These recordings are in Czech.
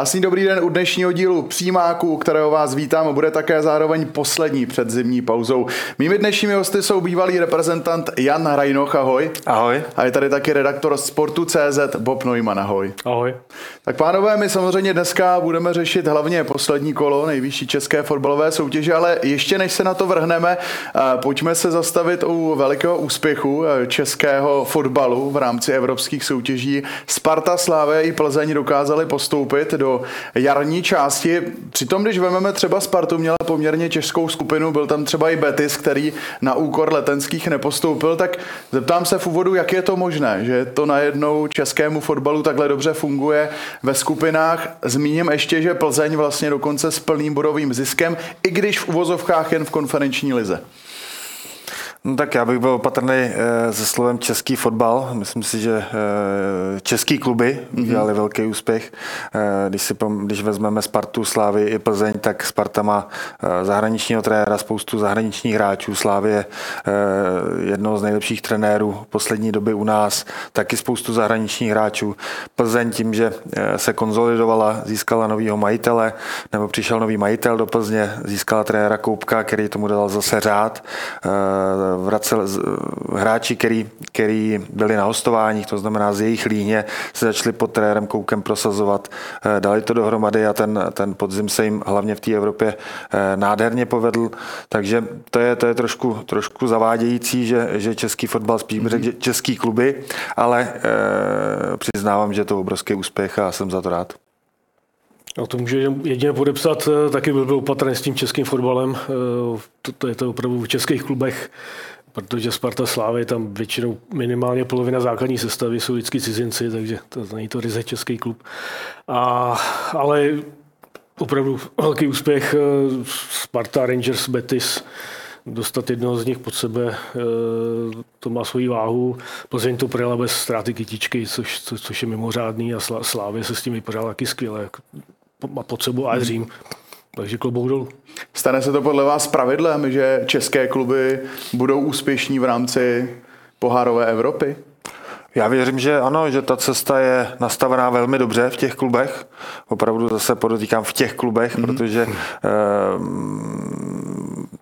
Krásný dobrý den u dnešního dílu Přímáku, kterého vás vítám a bude také zároveň poslední před zimní pauzou. Mými dnešními hosty jsou bývalý reprezentant Jan Rajnoch, ahoj. Ahoj. A je tady taky redaktor Sportu CZ Bob Neumann, ahoj. Ahoj. Tak pánové, my samozřejmě dneska budeme řešit hlavně poslední kolo nejvyšší české fotbalové soutěže, ale ještě než se na to vrhneme, eh, pojďme se zastavit u velikého úspěchu eh, českého fotbalu v rámci evropských soutěží. Sparta, Slávě i Plzeň dokázali postoupit do jarní části. Přitom, když vezmeme třeba Spartu, měla poměrně těžkou skupinu, byl tam třeba i Betis, který na úkor letenských nepostoupil, tak zeptám se v úvodu, jak je to možné, že to najednou českému fotbalu takhle dobře funguje ve skupinách. Zmíním ještě, že Plzeň vlastně dokonce s plným bodovým ziskem, i když v uvozovkách jen v konferenční lize. No tak já bych byl opatrný eh, se slovem český fotbal. Myslím si, že eh, český kluby mhm. udělali mm-hmm. velký úspěch. Eh, když, si, když vezmeme Spartu, Slávy i Plzeň, tak Sparta má zahraničního trenéra, spoustu zahraničních hráčů. Slávy je jednou z nejlepších trenérů poslední doby u nás, taky spoustu zahraničních hráčů. Plzeň tím, že se konzolidovala, získala novýho majitele, nebo přišel nový majitel do Plzně, získala trenéra Koupka, který tomu dal zase řád vracel hráči, který, který byli na hostování, to znamená z jejich líně, se začali pod trenérem Koukem prosazovat, eh, dali to dohromady a ten, ten podzim se jim hlavně v té Evropě eh, nádherně povedl, takže to je, to je trošku, trošku zavádějící, že, že český fotbal spíš mm-hmm. český kluby, ale e, přiznávám, že je to obrovský úspěch a jsem za to rád. No to může jedině podepsat, taky byl, byl opatrný s tím českým fotbalem. To, to je to opravdu v českých klubech, protože Sparta Slávy tam většinou minimálně polovina základní sestavy jsou vždycky cizinci, takže to není to ryze český klub. A, ale opravdu velký úspěch Sparta, Rangers, Betis, dostat jednoho z nich pod sebe, to má svoji váhu. Plzeň to projela bez ztráty kytičky, což, co, což je mimořádný a Slávě se s tím vypadala taky skvěle. Má pod sebou a Řím. Takže klobouk dolů. Stane se to podle vás pravidlem, že české kluby budou úspěšní v rámci pohárové Evropy? Já věřím, že ano, že ta cesta je nastavená velmi dobře v těch klubech. Opravdu zase podotýkám v těch klubech, mm-hmm. protože eh,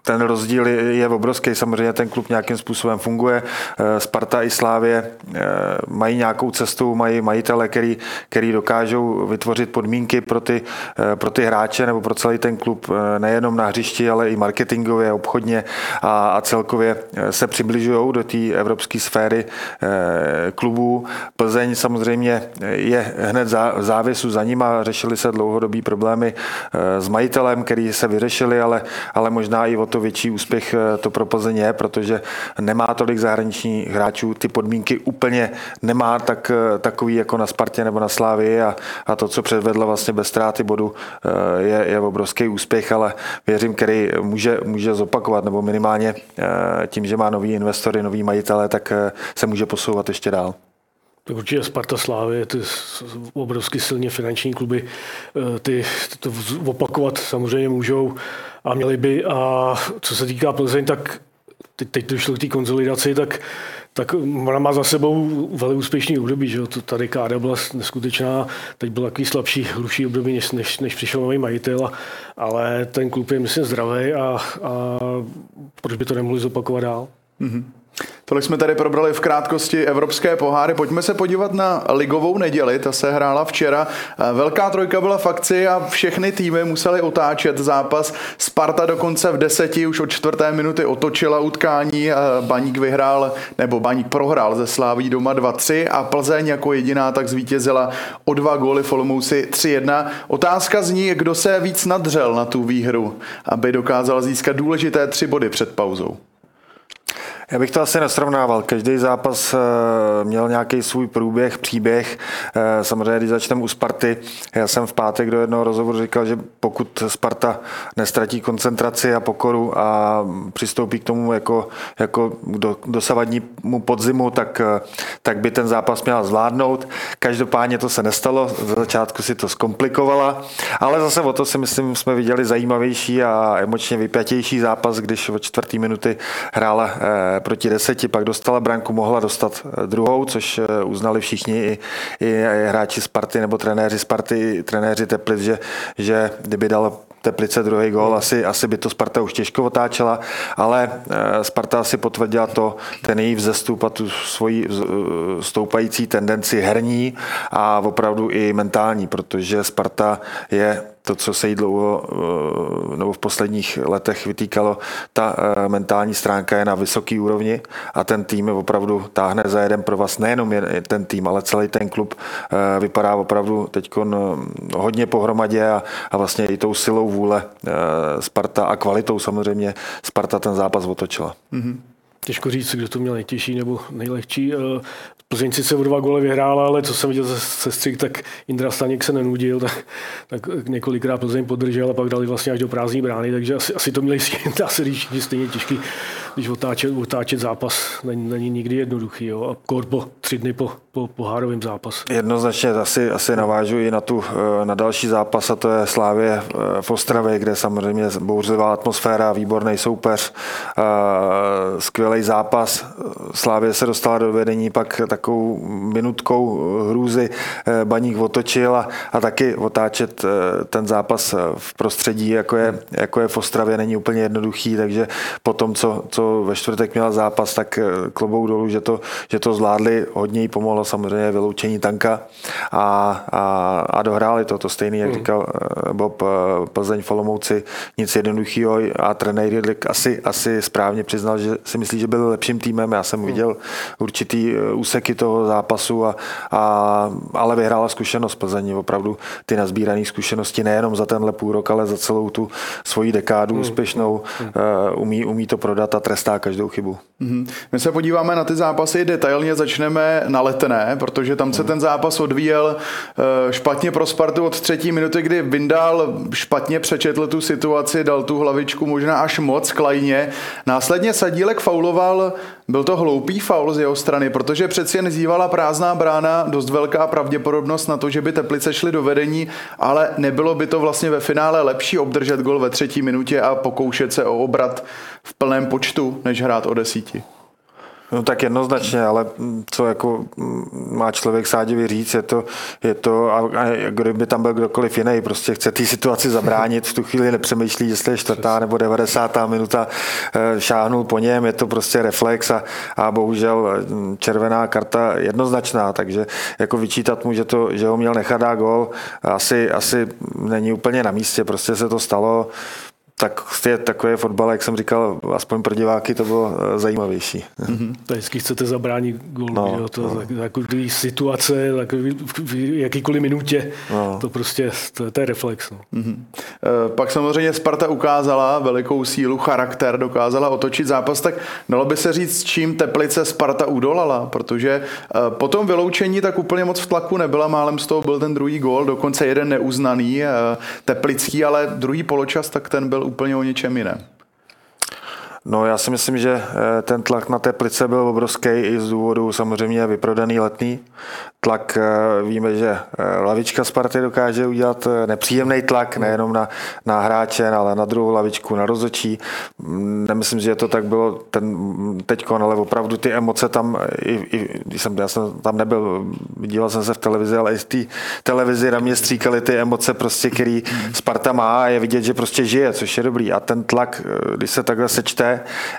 ten rozdíl je obrovský. Samozřejmě ten klub nějakým způsobem funguje. Eh, Sparta i Slávě eh, mají nějakou cestu, mají majitele, který, který dokážou vytvořit podmínky pro ty, eh, pro ty hráče nebo pro celý ten klub, nejenom na hřišti, ale i marketingově, obchodně a, a celkově se přibližují do té evropské sféry klubů. Plzeň samozřejmě je hned v závěsu za ním a řešili se dlouhodobý problémy s majitelem, který se vyřešili, ale, ale možná i o to to větší úspěch eh, to pro Plzeň je, protože nemá tolik zahraničních hráčů, ty podmínky úplně nemá tak, eh, takový jako na Spartě nebo na Slávii a, a to, co předvedla vlastně bez ztráty bodu, eh, je, je obrovský úspěch, ale věřím, který může, může zopakovat, nebo minimálně tím, že má nový investory, nový majitele, tak se může posouvat ještě dál. Tak určitě Sparta Slávy, ty obrovsky silně finanční kluby, ty to opakovat samozřejmě můžou a měli by. A co se týká Plzeň, tak teď, teď došlo k té konzolidaci, tak, tak ona má za sebou velmi úspěšný období. Že? To, ta dekáda byla neskutečná, teď byl takový slabší, hluší období, než, než, než přišel nový majitel, ale ten klub je, myslím, zdravý a, a proč by to nemohli zopakovat dál? Mm-hmm. Tolik jsme tady probrali v krátkosti evropské poháry. Pojďme se podívat na ligovou neděli, ta se hrála včera. Velká trojka byla v akci a všechny týmy museli otáčet zápas. Sparta dokonce v deseti už od čtvrté minuty otočila utkání. Baník vyhrál, nebo Baník prohrál ze Sláví doma 2-3 a Plzeň jako jediná tak zvítězila o dva góly v Olomouci 3-1. Otázka zní, kdo se víc nadřel na tu výhru, aby dokázal získat důležité tři body před pauzou. Já bych to asi nesrovnával. Každý zápas eh, měl nějaký svůj průběh, příběh. Eh, samozřejmě, když začneme u Sparty, já jsem v pátek do jednoho rozhovoru říkal, že pokud Sparta nestratí koncentraci a pokoru a přistoupí k tomu jako, jako do, dosavadnímu podzimu, tak, eh, tak by ten zápas měl zvládnout. Každopádně to se nestalo. Z začátku si to zkomplikovala, ale zase o to si myslím, jsme viděli zajímavější a emočně vypjatější zápas, když od čtvrtý minuty hrála proti deseti, pak dostala branku, mohla dostat druhou, což uznali všichni i, i hráči Sparty nebo trenéři Sparty, trenéři Teplic, že, že kdyby dal Teplice druhý gol, asi, asi by to Sparta už těžko otáčela, ale eh, Sparta asi potvrdila to, ten její vzestup a tu svoji eh, stoupající tendenci herní a opravdu i mentální, protože Sparta je to, co se jí dlouho eh, nebo v posledních letech vytýkalo, ta eh, mentální stránka je na vysoké úrovni a ten tým je opravdu táhne za jeden pro vás, nejenom ten tým, ale celý ten klub eh, vypadá opravdu teď hodně pohromadě a, a vlastně i tou silou vůle Sparta a kvalitou samozřejmě Sparta ten zápas otočila. Mm-hmm. Těžko říct, kdo to měl nejtěžší nebo nejlehčí. Plzeň sice o dva gole vyhrála, ale co jsem viděl ze, ze tak Indra Staněk se nenudil, tak, tak několikrát Plzeň podržel a pak dali vlastně až do prázdní brány, takže asi, asi to měli dá se říct, stejně těžký, když otáčet, otáčet zápas není, není nikdy jednoduchý. Jo. A kor po tři dny po, po pohárovém zápasu. Jednoznačně asi, asi navážu i na, tu, eh, na další zápas a to je Slávě eh, v Ostravě, kde samozřejmě bouřlivá atmosféra, výborný soupeř, eh, skvělý zápas. Slávě se dostala do vedení, pak takovou minutkou hrůzy baník otočil a, a taky otáčet ten zápas v prostředí, jako je, jako je v Ostravě, není úplně jednoduchý, takže po tom, co, co ve čtvrtek měla zápas, tak klobou dolů, že to, že to zvládli, hodně jí pomohlo samozřejmě vyloučení tanka a, a, a dohráli to. To stejný, jak hmm. říkal eh, Bob, eh, Plzeň Folomouci, nic jednoduchého a trenér Jedlik asi, asi správně přiznal, že si myslí, že byl lepším týmem. Já jsem hmm. viděl určitý eh, úseky toho zápasu, a, a, ale vyhrála zkušenost Plzeň. Opravdu ty nazbírané zkušenosti nejenom za tenhle půl rok, ale za celou tu svoji dekádu hmm. úspěšnou hmm. umí, umí to prodat a trestá každou chybu. Hmm. My se podíváme na ty zápasy detailně, začneme na letné ne, protože tam se ten zápas odvíjel eh, špatně pro Spartu od třetí minuty, kdy Vindal špatně přečetl tu situaci, dal tu hlavičku možná až moc klajně. Následně Sadílek fauloval, byl to hloupý faul z jeho strany, protože přeci jen zývala prázdná brána, dost velká pravděpodobnost na to, že by Teplice šly do vedení, ale nebylo by to vlastně ve finále lepší obdržet gol ve třetí minutě a pokoušet se o obrat v plném počtu, než hrát o desíti. No tak jednoznačně, ale co jako má člověk sádivě říct, je to, je to a, a kdyby tam byl kdokoliv jiný, prostě chce té situaci zabránit, v tu chvíli nepřemýšlí, jestli je čtvrtá nebo 90. minuta, eh, šáhnul po něm, je to prostě reflex a, a bohužel červená karta jednoznačná, takže jako vyčítat mu, že, to, že ho měl nechat dát gol, asi, asi není úplně na místě, prostě se to stalo tak je takový fotbal, jak jsem říkal, aspoň pro diváky to bylo eh, zajímavější. Mm-hmm. To vždycky chcete zabránit gol, no, jo, to, no. takový situace, takový, v jakýkoliv minutě, no. to prostě, to, to je reflex. No. Mm-hmm. Pak samozřejmě Sparta ukázala velikou sílu, charakter, dokázala otočit zápas, tak dalo by se říct, čím Teplice Sparta udolala, protože eh, po tom vyloučení tak úplně moc v tlaku nebyla, málem z toho byl ten druhý gól, dokonce jeden neuznaný, teplický, ale druhý poločas, tak ten byl úplně o něčem jiném. No já si myslím, že eh, ten tlak na Teplice byl obrovský i z důvodu samozřejmě vyprodaný letný. Tlak, eh, víme, že eh, lavička Sparty dokáže udělat nepříjemný tlak nejenom na, na hráče, ale na druhou lavičku, na rozočí. Mm, nemyslím, že to tak bylo ten teďko, ale opravdu ty emoce tam, i, i, jsem, já jsem tam nebyl, díval jsem se v televizi, ale i z té televizi na mě stříkaly ty emoce, prostě, který Sparta má a je vidět, že prostě žije, což je dobrý. A ten tlak, když se takhle sečte,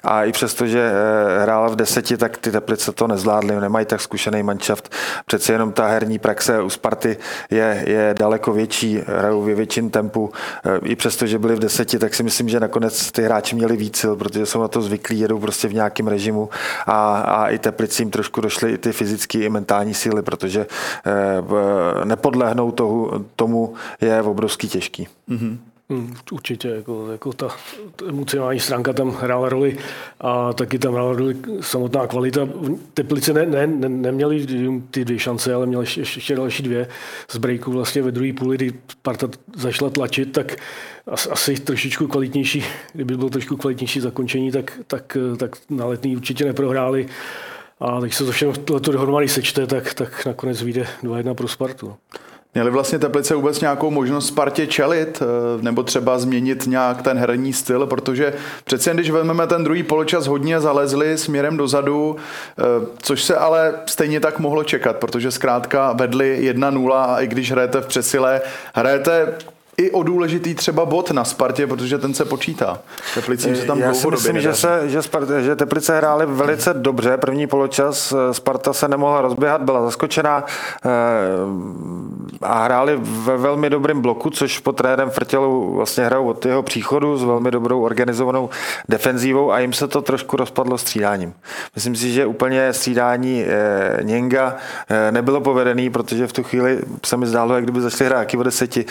a i přesto, že eh, hrála v deseti, tak ty Teplice to nezvládly, nemají tak zkušený manšaft. Přece jenom ta herní praxe u Sparty je, je daleko větší, hrajou ve větším tempu. Eh, I přesto, že byli v deseti, tak si myslím, že nakonec ty hráči měli víc sil, protože jsou na to zvyklí, jedou prostě v nějakém režimu a, a i Teplicím trošku došly i ty fyzické i mentální síly, protože eh, nepodlehnout tomu je obrovský těžký. Mm-hmm. Hmm, určitě, jako, jako ta, ta emocionální stránka tam hrála roli a taky tam hrála roli samotná kvalita. Teplice ne, ne, ne, neměli ty dvě šance, ale měli ještě, ještě další dvě z breaku vlastně ve druhé půli, kdy Parta zašla tlačit, tak asi trošičku kvalitnější, kdyby bylo trošku kvalitnější zakončení, tak, tak, tak na letní určitě neprohráli. A když se to všechno tohleto dohromady sečte, tak, tak nakonec vyjde 2-1 pro Spartu. Měli vlastně Teplice vůbec nějakou možnost Spartě čelit, eh, nebo třeba změnit nějak ten herní styl, protože přece když vezmeme ten druhý poločas, hodně zalezli směrem dozadu, eh, což se ale stejně tak mohlo čekat, protože zkrátka vedli 1-0 a i když hrajete v přesile, hrajete i o důležitý třeba bod na Spartě, protože ten se počítá. Teplicím se tam Já si myslím, že, se, že, Sparta, že Teplice hráli velice dobře. První poločas Sparta se nemohla rozběhat, byla zaskočená eh, a hráli ve velmi dobrém bloku, což po trenérem Frtělu vlastně hrajou od jeho příchodu s velmi dobrou organizovanou defenzívou a jim se to trošku rozpadlo střídáním. Myslím si, že úplně střídání eh, Něnga eh, nebylo povedený, protože v tu chvíli se mi zdálo, jak kdyby začali hrát o deseti.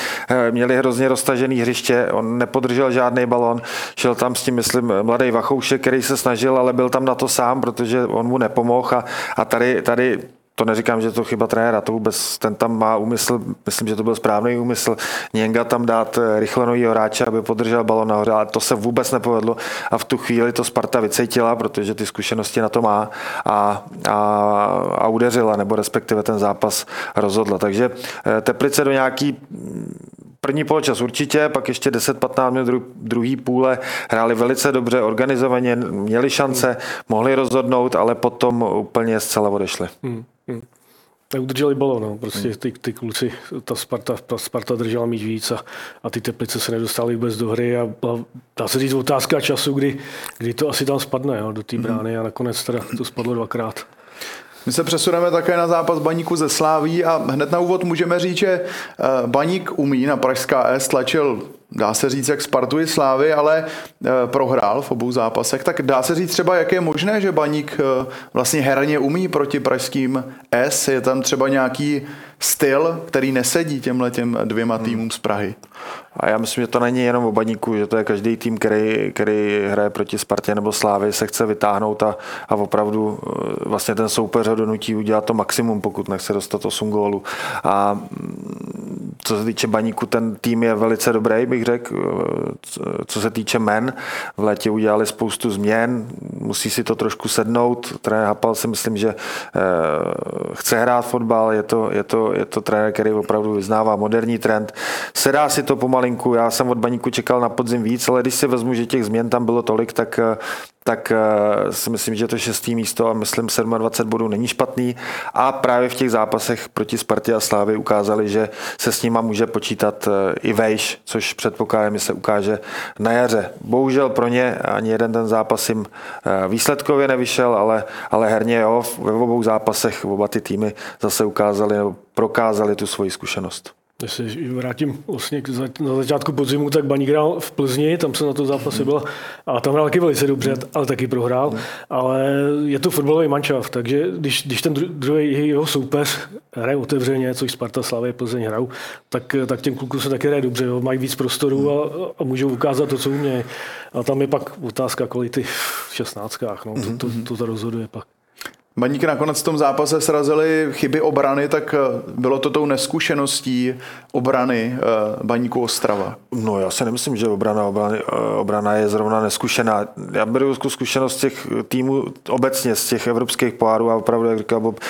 Měli hrozně roztažený hřiště, on nepodržel žádný balon, šel tam s tím, myslím, mladý Vachoušek, který se snažil, ale byl tam na to sám, protože on mu nepomohl a, a tady, tady to neříkám, že to chyba trenéra, to vůbec, ten tam má úmysl, myslím, že to byl správný úmysl, Něnga tam dát eh, rychle novýho hráče, aby podržel balon nahoře, ale to se vůbec nepovedlo a v tu chvíli to Sparta vycejtila, protože ty zkušenosti na to má a, a, a udeřila, nebo respektive ten zápas rozhodla. Takže eh, Teplice do nějaký První poločas určitě, pak ještě 10-15 minut dru, druhý půle hráli velice dobře, organizovaně, měli šance, mohli rozhodnout, ale potom úplně zcela odešli. Hmm, hmm. Neudrželi balon, no. prostě ty, ty kluci, ta Sparta, ta Sparta držela mít víc a, a ty Teplice se nedostaly vůbec do hry a, a dá se říct otázka času, kdy, kdy to asi tam spadne jo, do té brány a nakonec teda to spadlo dvakrát. My se přesuneme také na zápas Baníku ze Sláví a hned na úvod můžeme říct, že eh, Baník umí na Pražská S, tlačil dá se říct, jak Spartu i Slávy, ale eh, prohrál v obou zápasech, tak dá se říct třeba, jak je možné, že Baník eh, vlastně herně umí proti pražským S, je tam třeba nějaký styl, který nesedí těmhle těm dvěma hmm. týmům z Prahy. A já myslím, že to není jenom o baníku, že to je každý tým, který, který hraje proti Spartě nebo Slávy, se chce vytáhnout a, a opravdu eh, vlastně ten soupeř ho donutí udělat to maximum, pokud nechce dostat 8 gólů. A mm, co se týče baníku, ten tým je velice dobrý, bych řekl. Eh, co se týče men, v létě udělali spoustu změn, musí si to trošku sednout. Trenér Hapal si myslím, že eh, chce hrát fotbal, je to, je to, je to trenér, který opravdu vyznává moderní trend. Sedá si to pomalinku, já jsem od baníku čekal na podzim víc, ale když si vezmu, že těch změn tam bylo tolik, tak eh, tak eh, si myslím, že to šestý místo a myslím 27 bodů není špatný a právě v těch zápasech proti Spartě a Slávy ukázali, že se s nima může počítat eh, i vejš, což předpokládám, se ukáže na jaře. Bohužel pro ně ani jeden ten zápas jim eh, výsledkově nevyšel, ale, ale herně jo, ve obou zápasech oba ty týmy zase ukázali nebo prokázali tu svoji zkušenost. Když se vrátím vlastně na začátku podzimu, tak Baník hrál v Plzni, tam se na to zápase byl a tam hrál taky velice dobře, ale taky prohrál. Ale je to fotbalový mančav, takže když, když ten druhý jeho soupeř hraje otevřeně, což Sparta, Slavě, Plzeň hrajou, tak, tak těm klukům se taky hraje dobře, jo. mají víc prostoru a, a můžou ukázat to, co umějí. A tam je pak otázka kvality v šestnáctkách, no. to, to, to, to rozhoduje pak. Baníky nakonec v tom zápase srazili chyby obrany, tak eh, bylo to tou neskušeností obrany eh, Baníku Ostrava. No já si nemyslím, že obrana, obrany, eh, obrana je zrovna neskušená. Já beru zkušenost těch týmů obecně z těch evropských pohárů a opravdu, jak říkal Bob,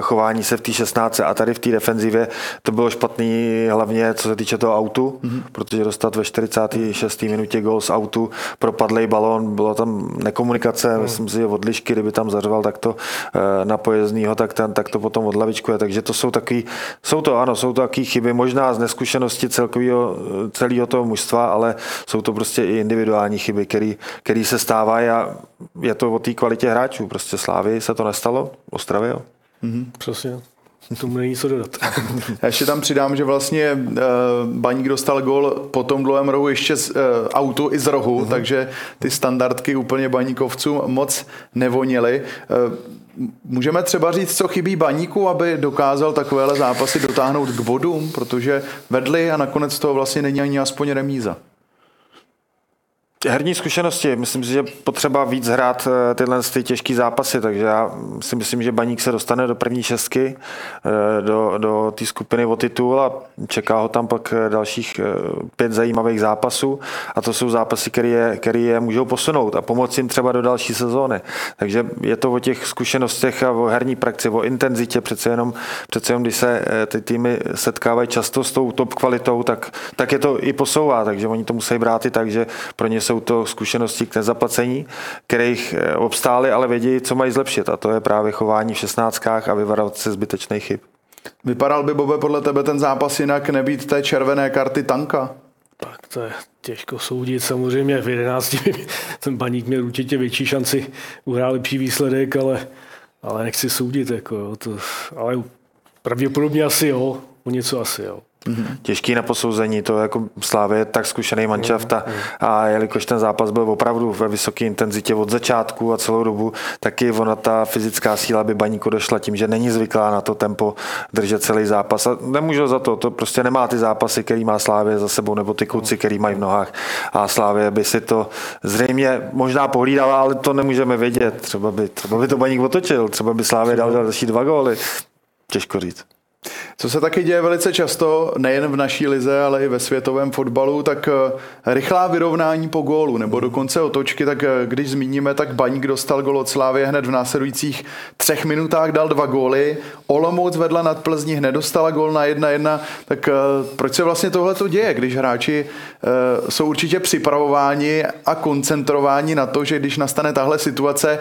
chování se v té 16 a tady v té defenzivě to bylo špatný hlavně co se týče toho autu, mm-hmm. protože dostat ve 46. minutě gol z autu, propadlej balón, bylo tam nekomunikace, mm. myslím si, že odlišky, kdyby tam zařval, tak to na pojezdního, tak, ten, tak to potom odlavičkuje. Takže to jsou takový, jsou to ano, jsou to takové chyby, možná z neskušenosti celkového, celého toho mužstva, ale jsou to prostě i individuální chyby, které se stávají a je to o té kvalitě hráčů. Prostě Slávy se to nestalo, Ostravě jo. Mm-hmm. Přesně. Tomu není co dodat. Já ještě tam přidám, že vlastně uh, Baník dostal gol po tom dlouhém rohu ještě z uh, autu i z rohu, uh-huh. takže ty standardky úplně baníkovcům moc nevonily. Uh, Můžeme třeba říct, co chybí baníku, aby dokázal takovéhle zápasy dotáhnout k bodům, protože vedli a nakonec toho vlastně není ani aspoň remíza. Herní zkušenosti, myslím si, že potřeba víc hrát eh, tyhle ty těžké zápasy, takže já si myslím, že Baník se dostane do první šestky, eh, do, do té skupiny o titul a čeká ho tam pak eh, dalších pět zajímavých zápasů. A to jsou zápasy, které je, které je můžou posunout a pomoct jim třeba do další sezóny. Takže je to o těch zkušenostech a o herní praxi, o intenzitě, přece jenom, přece jenom když se ty týmy setkávají často s tou top kvalitou, tak, tak je to i posouvá, takže oni to musí brát i tak, že pro ně jsou to zkušenosti k nezaplacení, kterých eh, obstáli, ale vědí, co mají zlepšit. A to je právě chování v šestnáctkách a vyvarovat se zbytečných chyb. Vypadal by, Bobe, podle tebe ten zápas jinak nebýt té červené karty tanka? Tak to je těžko soudit. Samozřejmě v 11 ten baník měl určitě větší šanci uhrát lepší výsledek, ale, ale nechci soudit. Jako, jo, to, ale pravděpodobně asi jo, o něco asi jo. Mm-hmm. Těžký na posouzení, to jako Slávě je tak zkušený manšaft a, a jelikož ten zápas byl opravdu ve vysoké intenzitě od začátku a celou dobu, taky ona ta fyzická síla by baníku došla tím, že není zvyklá na to tempo držet celý zápas. A nemůže za to, to prostě nemá ty zápasy, který má Slávě za sebou nebo ty kluci, který mají v nohách. A Slávě by si to zřejmě možná pohlídala, ale to nemůžeme vědět, třeba by, třeba by to baník otočil, třeba by Slávě dal další dva góly, těžko říct. Co se taky děje velice často, nejen v naší lize, ale i ve světovém fotbalu, tak eh, rychlá vyrovnání po gólu nebo dokonce otočky, tak eh, když zmíníme, tak Baník dostal gol od Slávy hned v následujících třech minutách dal dva góly, Olomouc vedla nad Plzní, hned dostala gól na jedna jedna, tak eh, proč se vlastně tohle to děje, když hráči jsou určitě připravováni a koncentrováni na to, že když nastane tahle situace,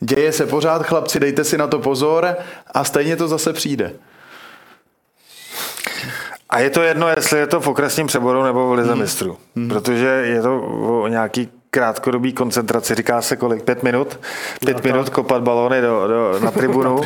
děje se pořád, chlapci, dejte si na to pozor a stejně to zase přijde. A je to jedno, jestli je to v okresním přeboru nebo v lize hmm. mistrů, hmm. protože je to o nějaký krátkodobý koncentraci, říká se kolik, pět minut, pět no, minut tak. kopat balóny do, do, na tribunu.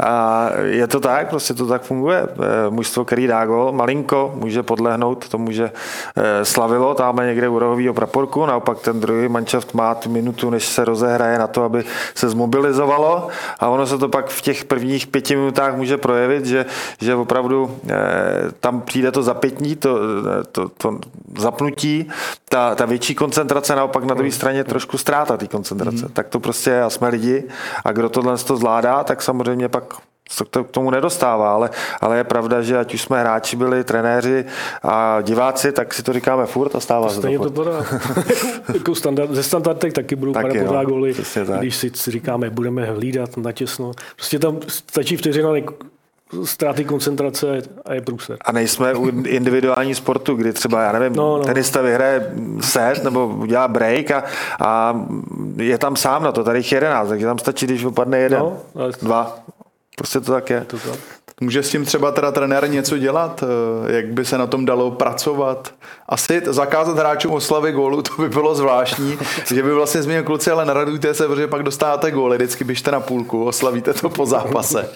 A je to tak, prostě to tak funguje. Eh, mužstvo, který dá gol, malinko může podlehnout tomu, že eh, slavilo tamhle někde u rohového praporku, naopak ten druhý manšaft má tu minutu, než se rozehraje na to, aby se zmobilizovalo. A ono se to pak v těch prvních pěti minutách může projevit, že, že opravdu eh, tam přijde to zapětní, to, to, to zapnutí, ta, ta větší koncentrace naopak na druhé straně trošku ztráta té koncentrace. Mm-hmm. Tak to prostě je, a jsme lidi a kdo tohle to zvládá, tak samozřejmě pak se to k tomu nedostává, ale, ale je pravda, že ať už jsme hráči byli, trenéři a diváci, tak si to říkáme furt a stává se to. to to jako standard, ze standardek taky budou taky, no, góly, když si říkáme, budeme hlídat na těsno. Prostě tam stačí vteřina ztráty koncentrace a je průser. A nejsme u individuální sportu, kdy třeba, já nevím, no, no. tenista vyhraje set nebo udělá break a, a je tam sám na to, tady je 11, takže tam stačí, když opadne jeden, no, dva. Prostě to tak je. To tak. Může s tím třeba teda trenér něco dělat? Eh, jak by se na tom dalo pracovat? Asi zakázat hráčům oslavy gólu, to by bylo zvláštní, že by vlastně zmínil kluci, ale naradujte se, protože pak dostáváte góly, vždycky běžte na půlku, oslavíte to po zápase.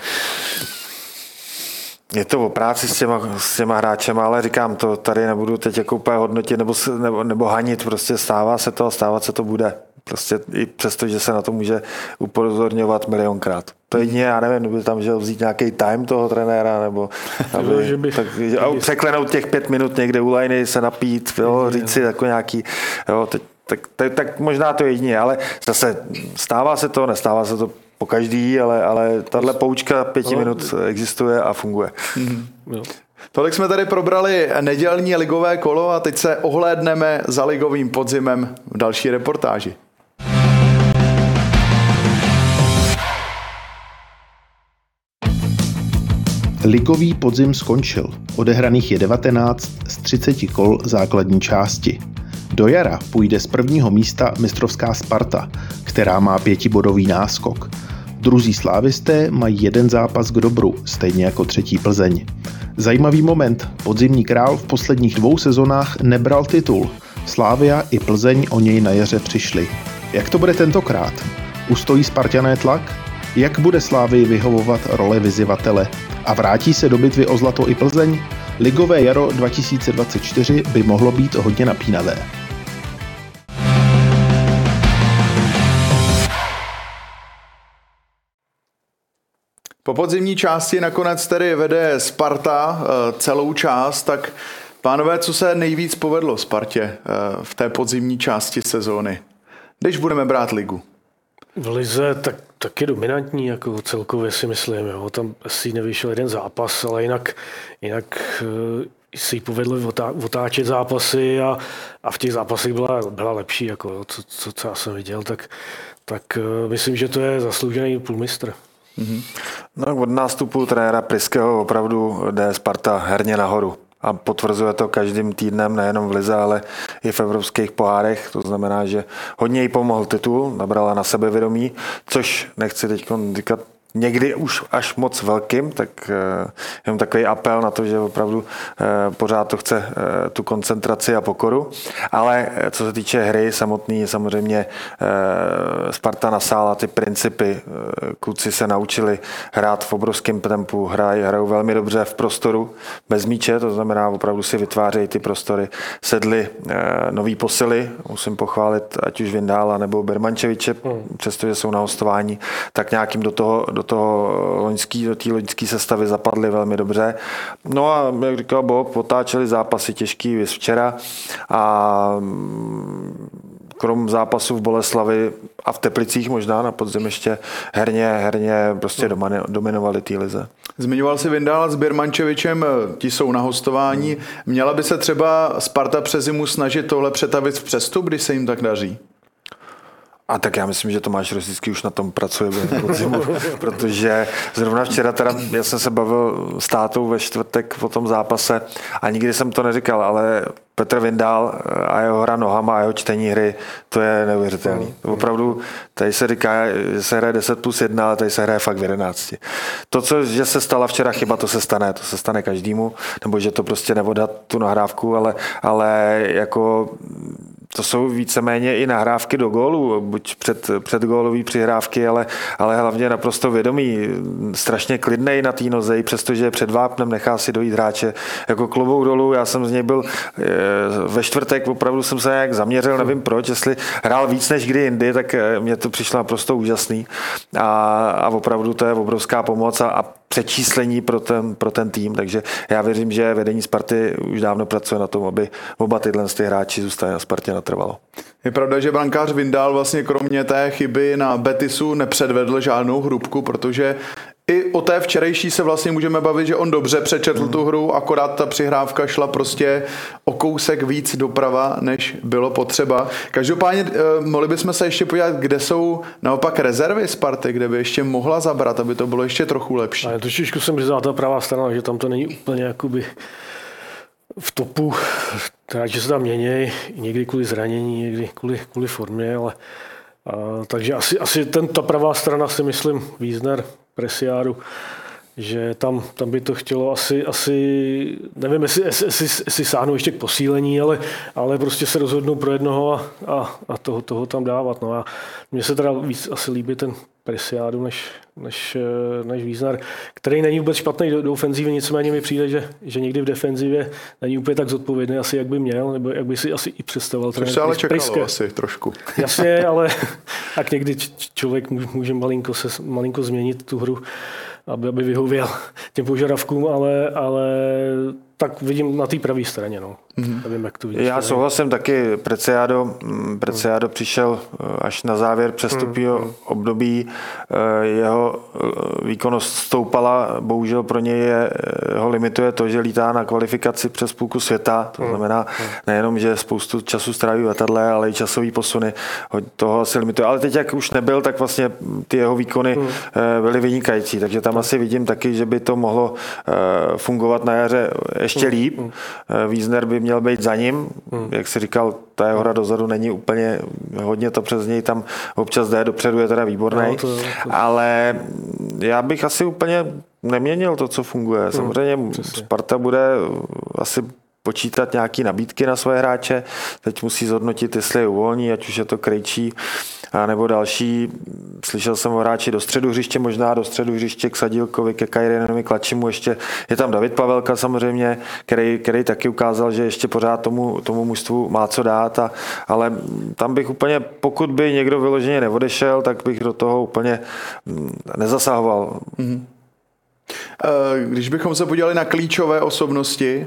Je to o práci s těma, s těma hráčem, ale říkám to, tady nebudu teď jako úplně hodnotit nebo, nebo, nebo hanit, prostě stává se to a stávat se to bude. Prostě i přesto, že se na to může upozorňovat milionkrát. To jedině, já nevím, by tam měl vzít nějaký time toho trenéra, nebo aby, že by, tak, a překlenout těch pět minut někde u liney, se napít, jo, říct si jako nějaký, jo, teď, tak, tak, tak, možná to jedině, ale zase stává se to, nestává se to po každý, ale, ale tahle poučka pěti no. minut existuje a funguje. Mm-hmm. Jo. Tolik jsme tady probrali nedělní ligové kolo a teď se ohlédneme za ligovým podzimem v další reportáži. Ligový podzim skončil. Odehraných je 19 z 30 kol základní části. Do jara půjde z prvního místa mistrovská Sparta, která má pětibodový náskok. Druzí slávisté mají jeden zápas k dobru, stejně jako třetí Plzeň. Zajímavý moment, podzimní král v posledních dvou sezonách nebral titul. Slávia i Plzeň o něj na jaře přišli. Jak to bude tentokrát? Ustojí Spartané tlak? Jak bude Slávii vyhovovat role vyzivatele? A vrátí se do bitvy o zlato i Plzeň? Ligové jaro 2024 by mohlo být hodně napínavé. Po podzimní části nakonec tedy vede Sparta eh, celou část, tak Pánové, co se nejvíc povedlo Spartě eh, v té podzimní části sezóny, když budeme brát ligu? V Lize tak, tak je dominantní, jako celkově si myslím. Jo. Tam asi nevyšel jeden zápas, ale jinak, jinak eh, si jí povedlo otáčet zápasy a, a v těch zápasech byla, byla lepší, jako, co, co, co já jsem viděl, tak, tak eh, myslím, že to je zasloužený půlmistr. Mm-hmm. No, od nástupu trenéra Priského opravdu jde Sparta herně nahoru a potvrzuje to každým týdnem, nejenom v Lize, ale i v evropských pohárech. To znamená, že hodně jí pomohl titul, nabrala na sebe vědomí, což nechci teď říkat někdy už až moc velkým, tak eh, jenom takový apel na to, že opravdu eh, pořád to chce eh, tu koncentraci a pokoru. Ale co se týče hry samotný, samozřejmě Sparta nasála ty principy. Kluci se naučili hrát v obrovském tempu, hrají, hrajou velmi dobře v prostoru bez míče, to znamená opravdu si vytvářejí ty prostory. Sedli nový posily, musím pochválit ať už Vindála nebo Bermančeviče, hmm. přestože jsou na hostování, tak nějakým do toho, do toho loňský, do té loňské sestavy zapadly velmi dobře. No a jak říkal Bob, potáčeli zápasy těžký, vys včera a mm, krom zápasů v Boleslavi a v Teplicích možná na podzim ještě herně, herně prostě dominovali té lize. Zmiňoval si Vindál s Birmančevičem, ti jsou na hostování. Měla by se třeba Sparta přes zimu snažit tohle přetavit v přestup, když se jim tak daří? A tak já myslím, že Tomáš Rosický už na tom pracuje podzimu, protože zrovna včera teda, já jsem se bavil s tátou ve čtvrtek po tom zápase a nikdy jsem to neříkal, ale Petr Vindál a jeho hra nohama a jeho čtení hry, to je neuvěřitelný. Mm. Opravdu, tady se říká, že se hraje 10 plus 1, ale tady se hraje fakt v 11. To, co, že se stala včera chyba, to se stane, to se stane každému, nebo že to prostě nevodat tu nahrávku, ale, ale jako to jsou víceméně i nahrávky do gólu, buď před, před gólový přihrávky, ale, ale hlavně naprosto vědomý, strašně klidnej na té noze, přestože před vápnem nechá si dojít hráče jako klubou dolů. Já jsem z něj byl eh, ve čtvrtek, opravdu jsem se jak zaměřil, nevím proč, jestli hrál víc než kdy jindy, tak eh, mě to přišlo naprosto úžasný a, a opravdu to je obrovská pomoc a, a přečíslení pro ten, pro ten tým, takže já věřím, že vedení Sparty už dávno pracuje na tom, aby oba tyhle ty hráči zůstali na Spartě natrvalo. Je pravda, že brankář Vindal vlastně kromě té chyby na Betisu nepředvedl žádnou hrubku, protože i o té včerejší se vlastně můžeme bavit, že on dobře přečetl tu hru, akorát ta přihrávka šla prostě o kousek víc doprava, než bylo potřeba. Každopádně eh, mohli bychom se ještě podívat, kde jsou naopak rezervy Sparty, kde by ještě mohla zabrat, aby to bylo ještě trochu lepší. Ale trošičku jsem řízal ta pravá strana, že tam to není úplně jakoby v topu, že se tam mění, někdy kvůli zranění, někdy kvůli, kvůli formě, ale a, takže asi, asi ten, ta pravá strana si myslím, Wiesner, Presiáru, že tam, tam by to chtělo asi, asi nevím, jestli, jestli, jestli, sáhnou ještě k posílení, ale, ale prostě se rozhodnou pro jednoho a, a, a toho, toho tam dávat. No a mně se teda víc asi líbí ten Presiádu než, než, než Víznar, který není vůbec špatný do, do ofenzívy, nicméně mi přijde, že, že někdy v defenzivě není úplně tak zodpovědný asi, jak by měl, nebo jak by si asi i představoval. Což se ale čekalo asi trošku. Jasně, ale tak někdy člověk může malinko, se, malinko změnit tu hru aby, aby vyhověl těm požadavkům, ale, ale tak vidím na té pravé straně. No. Mm-hmm. Nevím, jak to vidíš. Já souhlasím taky. Preciado, mm, Preciado mm. přišel eh, až na závěr přestupního mm. období. Eh, jeho eh, výkonnost stoupala. Bohužel pro něj je, ho limituje to, že lítá na kvalifikaci přes půlku světa. To mm. znamená nejenom, že spoustu času stráví v letadle, ale i časový posuny. Toho asi limituje. Ale teď, jak už nebyl, tak vlastně ty jeho výkony mm. byly vynikající. Takže tam asi vidím taky, že by to mohlo fungovat na jaře ještě mm. líp. Mm. Wiesner by měl být za ním. Hmm. Jak si říkal, ta jeho hra dozadu není úplně hodně to přes něj tam občas jde, dopředu je teda výborný. No, to, to... Ale já bych asi úplně neměnil to, co funguje. Hmm, Samozřejmě hmm, Sparta bude asi počítat nějaké nabídky na své hráče. Teď musí zhodnotit, jestli je uvolní, ať už je to Krejčí, a nebo další. Slyšel jsem o hráči do středu hřiště, možná do středu hřiště k Sadílkovi, ke Kajrinovi, k Lačimu. Ještě je tam David Pavelka samozřejmě, který, který taky ukázal, že ještě pořád tomu, tomu mužstvu má co dát. A, ale tam bych úplně, pokud by někdo vyloženě neodešel, tak bych do toho úplně mm, nezasahoval. Mm-hmm. Když bychom se podívali na klíčové osobnosti,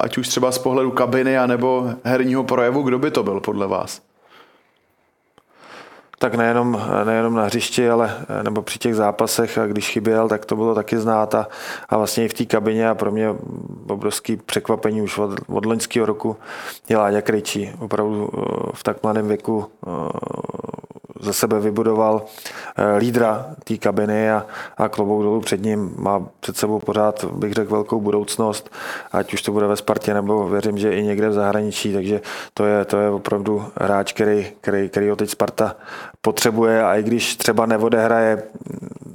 ať už třeba z pohledu kabiny, anebo herního projevu, kdo by to byl podle vás? tak nejenom, nejenom na hřišti, ale nebo při těch zápasech, a když chyběl, tak to bylo taky znát a, a vlastně i v té kabině a pro mě obrovský překvapení už od, od loňského roku je Láďa Krejčí. Opravdu eh, v tak mladém věku za sebe vybudoval eh, lídra té kabiny a, a klobouk dolů před ním. Má před sebou pořád, bych řekl, velkou budoucnost, ať už to bude ve Spartě, nebo věřím, že i někde v zahraničí, takže to je, to je opravdu hráč, který, který, který ho teď Sparta potřebuje. A i když třeba neodehraje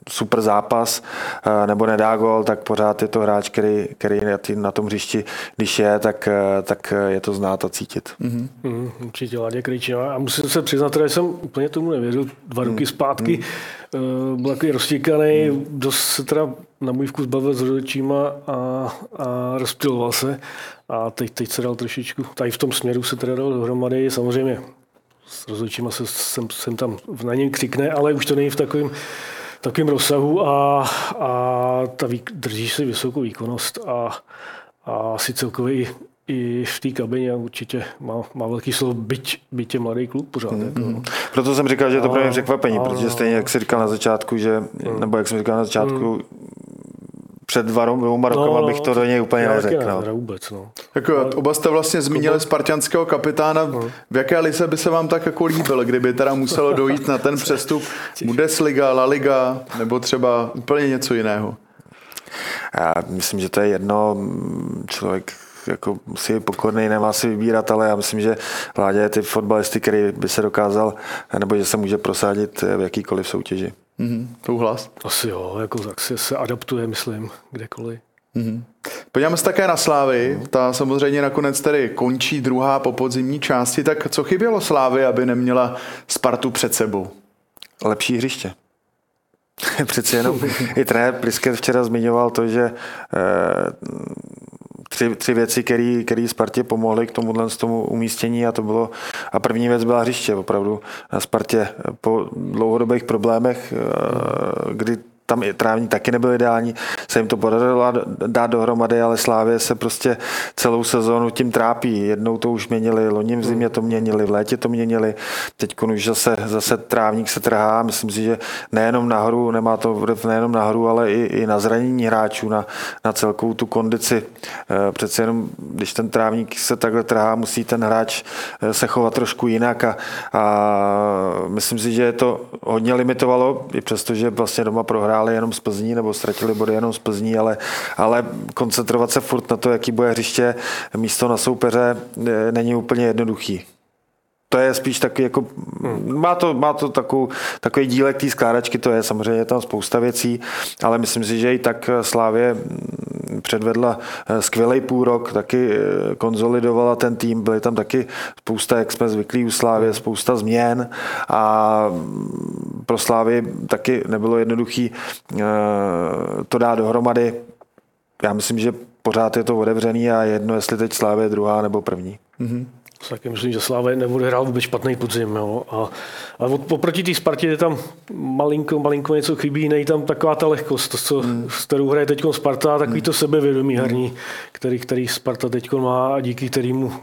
super zápas eh, nebo nedá gol, tak pořád je to hráč, který, který na tom hřišti, když je, tak, eh, tak je to znát a cítit. Mm-hmm. Mm, určitě Ládě Krejčina. A musím se přiznat, že jsem úplně tomu nevěřil. Dva roky mm. zpátky mm. byl takový roztěkaný, mm. dost se teda na můj vkus bavil s rodičíma a, a rozptiloval se. A teď, teď se dal trošičku, tady v tom směru se teda dal dohromady. Samozřejmě s rozhodčíma se, jsem, jsem tam na něm křikne, ale už to není v takovém takovém rozsahu a, a ta výk, drží si vysokou výkonnost a, a asi celkově i, i v té kabině určitě má, má velký slovo, byť, byť je mladý klub pořád. Mm, jako. mm. Proto jsem říkal, že je to pro mě překvapení, a, protože stejně, jak jsi říkal na začátku, že, mm. nebo jak jsem říkal na začátku, mm před dvěma rokama no, bych to do něj úplně neřekl. Ne, no. vůbec, no. Jako, Ale, oba jste vlastně zmínili spartianského kapitána. No. V jaké lize by se vám tak jako líbil, kdyby teda muselo dojít na ten přestup Bundesliga, La Liga, nebo třeba úplně něco jiného? Já myslím, že to je jedno. Člověk jako musí pokorný, nemá si vybírat, ale já myslím, že vládě je ty fotbalisty, který by se dokázal, nebo že se může prosadit v jakýkoliv soutěži. Mm-hmm. Souhlas? Asi jo, jako tak se, se adaptuje, myslím, kdekoliv. Mm-hmm. Podíváme se také na Slávy. Mm. Ta samozřejmě nakonec tedy končí druhá po podzimní části. Tak co chybělo Slávy, aby neměla Spartu před sebou? Lepší hřiště. Přeci jenom i trenér Prisket včera zmiňoval to, že eh, tři, tři věci, které Spartě pomohly k tomuhle z tomu umístění a to bylo a první věc byla hřiště opravdu. Na Spartě po dlouhodobých problémech, eh, kdy tam i trávní taky nebyl ideální, se jim to podařilo dát dohromady, ale Slávě se prostě celou sezónu tím trápí. Jednou to už měnili, loni v zimě to měnili, v létě to měnili, teď už zase, zase trávník se trhá. Myslím si, že nejenom nahoru, nemá to vliv nejenom nahoru, ale i, i na zranění hráčů, na, na celkou tu kondici. Eh, přece jenom, když ten trávník se takhle trhá, musí ten hráč eh, se chovat trošku jinak a, a myslím si, že je to hodně limitovalo, i přesto, že vlastně doma prohrál prohráli jenom z Plzní nebo ztratili body jenom z Plzní, ale, ale koncentrovat se furt na to, jaký bude hřiště místo na soupeře, e, není úplně jednoduchý. To je spíš taky jako, má to, má to takovou, takový dílek té skládačky, to je samozřejmě tam spousta věcí, ale myslím si, že i tak Slávě předvedla eh, skvělý půrok, taky eh, konzolidovala ten tým, byly tam taky spousta, jak jsme zvyklí u Slávě, spousta změn a mm, pro Slávy taky nebylo jednoduché eh, to dát dohromady. Já myslím, že pořád je to otevřený a jedno, jestli teď Slávě je druhá nebo první. Mm-hmm. Taky myslím, že Sláva nebude hrát vůbec špatný podzim. Jo. A, a oproti té Spartě je tam malinko, malinko něco chybí, nejde tam taková ta lehkost, to, co, hmm. s kterou hraje teď Sparta, takový to sebevědomí herní, který, který Sparta teď má a díky kterému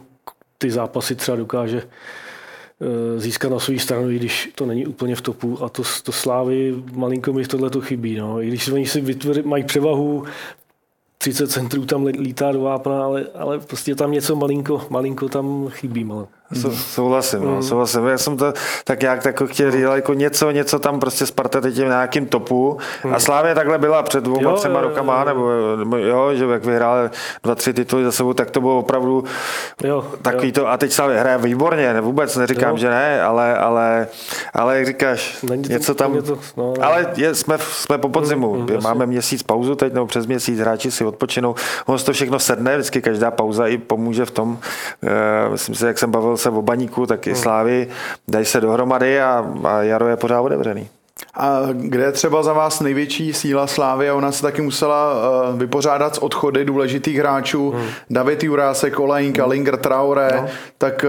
ty zápasy třeba dokáže eh, získat na svou stranu, i když to není úplně v topu. A to, to Slávy malinko mi tohle to chybí. No. I když oni si vytvoří, mají převahu, 30 centrů tam lítá do vápna, ale, ale prostě tam něco malinko, malinko tam chybí. Ale. Sou, souhlasím, no, mm. souhlasím. Já jsem to tak nějak tak chtěl říct, jako něco, něco tam prostě Sparta teď je v nějakým topu mm. a Slávě takhle byla před dvouma, jo, třema jo, rokama, jo, nebo, nebo jo, že jak vyhráli dva, tři tituly za sebou, tak to bylo opravdu jo, takový jo. to, a teď Slávě hraje výborně, ne, vůbec neříkám, jo. že ne, ale, ale, ale jak říkáš, Není něco tam, to, no, no. ale je, jsme, jsme po podzimu, mm, mm, máme měsíc pauzu teď, nebo přes měsíc, hráči si odpočinou, ono to všechno sedne, vždycky každá pauza i pomůže v tom, uh, myslím si, jak jsem bavil se o baníku, tak i hmm. Slávy dají se dohromady a, a jaro je pořád otevřený. A kde je třeba za vás největší síla Slávy a ona se taky musela uh, vypořádat s odchody důležitých hráčů, hmm. David Jurásek, Olajnka, hmm. Linger, Traore, no. tak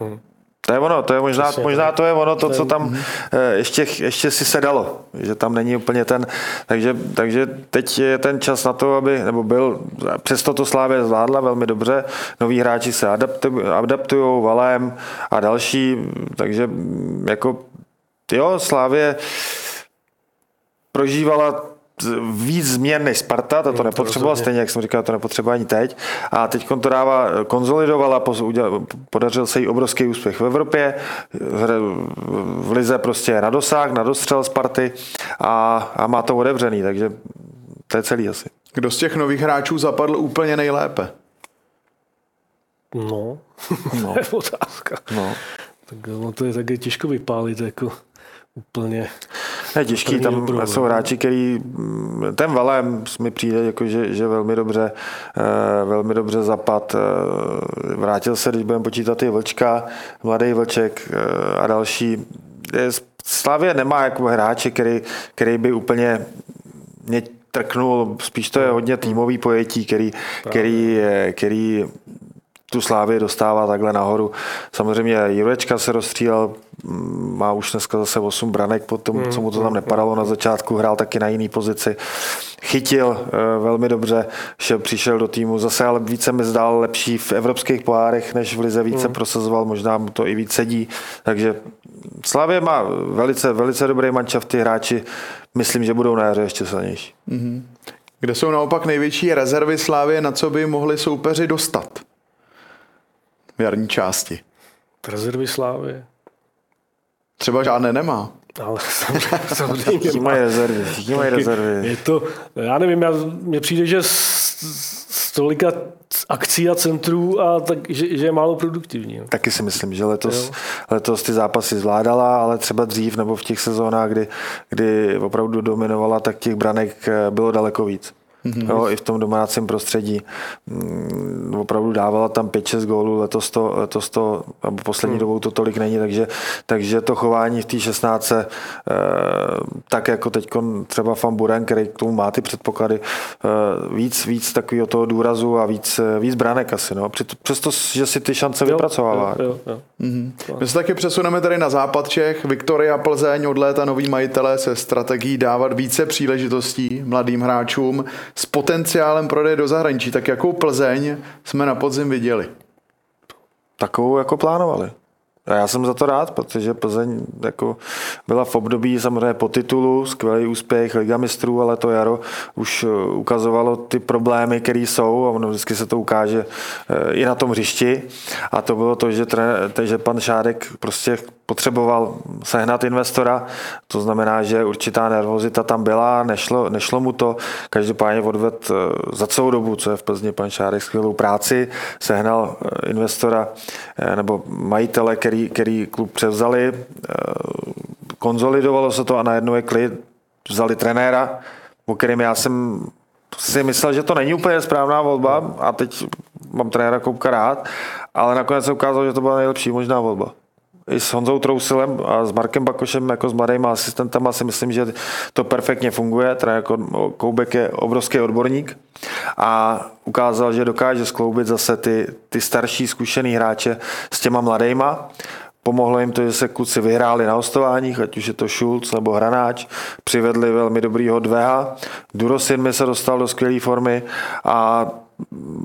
uh, hmm To je ono, to je možná, Přesně, možná to je ono, to, co tam eh, ještě, ještě si sedalo, že tam není úplně ten, takže, takže teď je ten čas na to, aby, nebo byl, přesto to Slávě zvládla velmi dobře, noví hráči se adaptují, adaptují Valém a další, takže jako jo, Slávě prožívala víc změn než Sparta, ta to hmm, nepotřebovala, stejně jak jsem říkal, to nepotřebuje ani teď. A teď to dává, konzolidovala, podařil se jí obrovský úspěch v Evropě, v Lize prostě na dosah, na dostřel Sparty a, a má to otevřený, takže to je celý asi. Kdo z těch nových hráčů zapadl úplně nejlépe? No, no. to je otázka. No. Tak to je také těžko vypálit, jako úplně. Je těžký, tam dobrou, jsou hráči, který ten Valem mi přijde, jako že, že velmi dobře, eh, velmi dobře zapad. Eh, vrátil se, když budeme počítat i Vlčka, mladý Vlček eh, a další. Slavě nemá jako hráče, který, který by úplně mě trknul, spíš to je hodně týmový pojetí, který, který, který tu Slávy dostává takhle nahoru. Samozřejmě Jurečka se rozstřílel, mm, má už dneska zase 8 branek po tom, co mu to tam nepadalo na začátku, hrál taky na jiný pozici. Chytil eh, velmi dobře, že přišel do týmu, zase ale více mi zdál lepší v evropských pohárech, než v Lize více hmm. prosazoval, možná mu to i víc sedí. Takže Slavě má velice, velice dobrý mančaft, ty hráči myslím, že budou na jaře ještě silnější. Mm-hmm. Kde jsou naopak největší rezervy Slávě, na co by mohli soupeři dostat? V jarní části. Rezervy slávy. Třeba žádné nemá. Ale samozřejmě Všichni mají rezervy. Všichni mají rezervy. Je to, já nevím, já, mně přijde, že z tolika akcí a centrů a tak, že, že je málo produktivní. No. Taky si myslím, že letos, letos ty zápasy zvládala, ale třeba dřív nebo v těch sezónách, kdy, kdy opravdu dominovala, tak těch branek eh, bylo daleko víc mm-hmm. jo, i v tom domácím prostředí. Mm, opravdu dávala tam 5-6 gólů, letos to, letos to nebo poslední mm. dobou to tolik není, takže, takže to chování v té 16, eh, tak jako teď třeba Famburen, který k tomu má ty předpoklady, eh, víc, víc takového toho důrazu a víc, víc branek asi, no. Přesto, že si ty šance jo, vypracovává. Jo, jo, jo. Mm-hmm. My se taky přesuneme tady na západ Čech. Viktoria Plzeň od léta noví majitelé se strategií dávat více příležitostí mladým hráčům s potenciálem prodeje do zahraničí. Tak jakou Plzeň jsme na podzim viděli? Takovou jako plánovali. A já jsem za to rád, protože Plzeň jako byla v období samozřejmě po titulu, skvělý úspěch Liga mistrů, ale to jaro už eh, ukazovalo ty problémy, které jsou a ono vždycky se to ukáže eh, i na tom hřišti. A to bylo to, že, že pan Šádek prostě potřeboval sehnat investora, to znamená, že určitá nervozita tam byla, nešlo, nešlo mu to, každopádně odved eh, za celou dobu, co je v Plzni pan Šárek skvělou práci, sehnal eh, investora nebo majitele, který, který klub převzali, konzolidovalo se to a najednou je klid, vzali trenéra, o kterým já jsem si myslel, že to není úplně správná volba a teď mám trenéra Koupka rád, ale nakonec se ukázalo, že to byla nejlepší možná volba i s Honzou Trousilem a s Markem Bakošem jako s mladými asistentama si myslím, že to perfektně funguje. Teda jako Koubek je obrovský odborník a ukázal, že dokáže skloubit zase ty, ty starší zkušený hráče s těma mladejma. Pomohlo jim to, že se kluci vyhráli na hostováních, ať už je to Schulz nebo Hranáč, přivedli velmi dobrýho Dveha. Durosin mi se dostal do skvělé formy a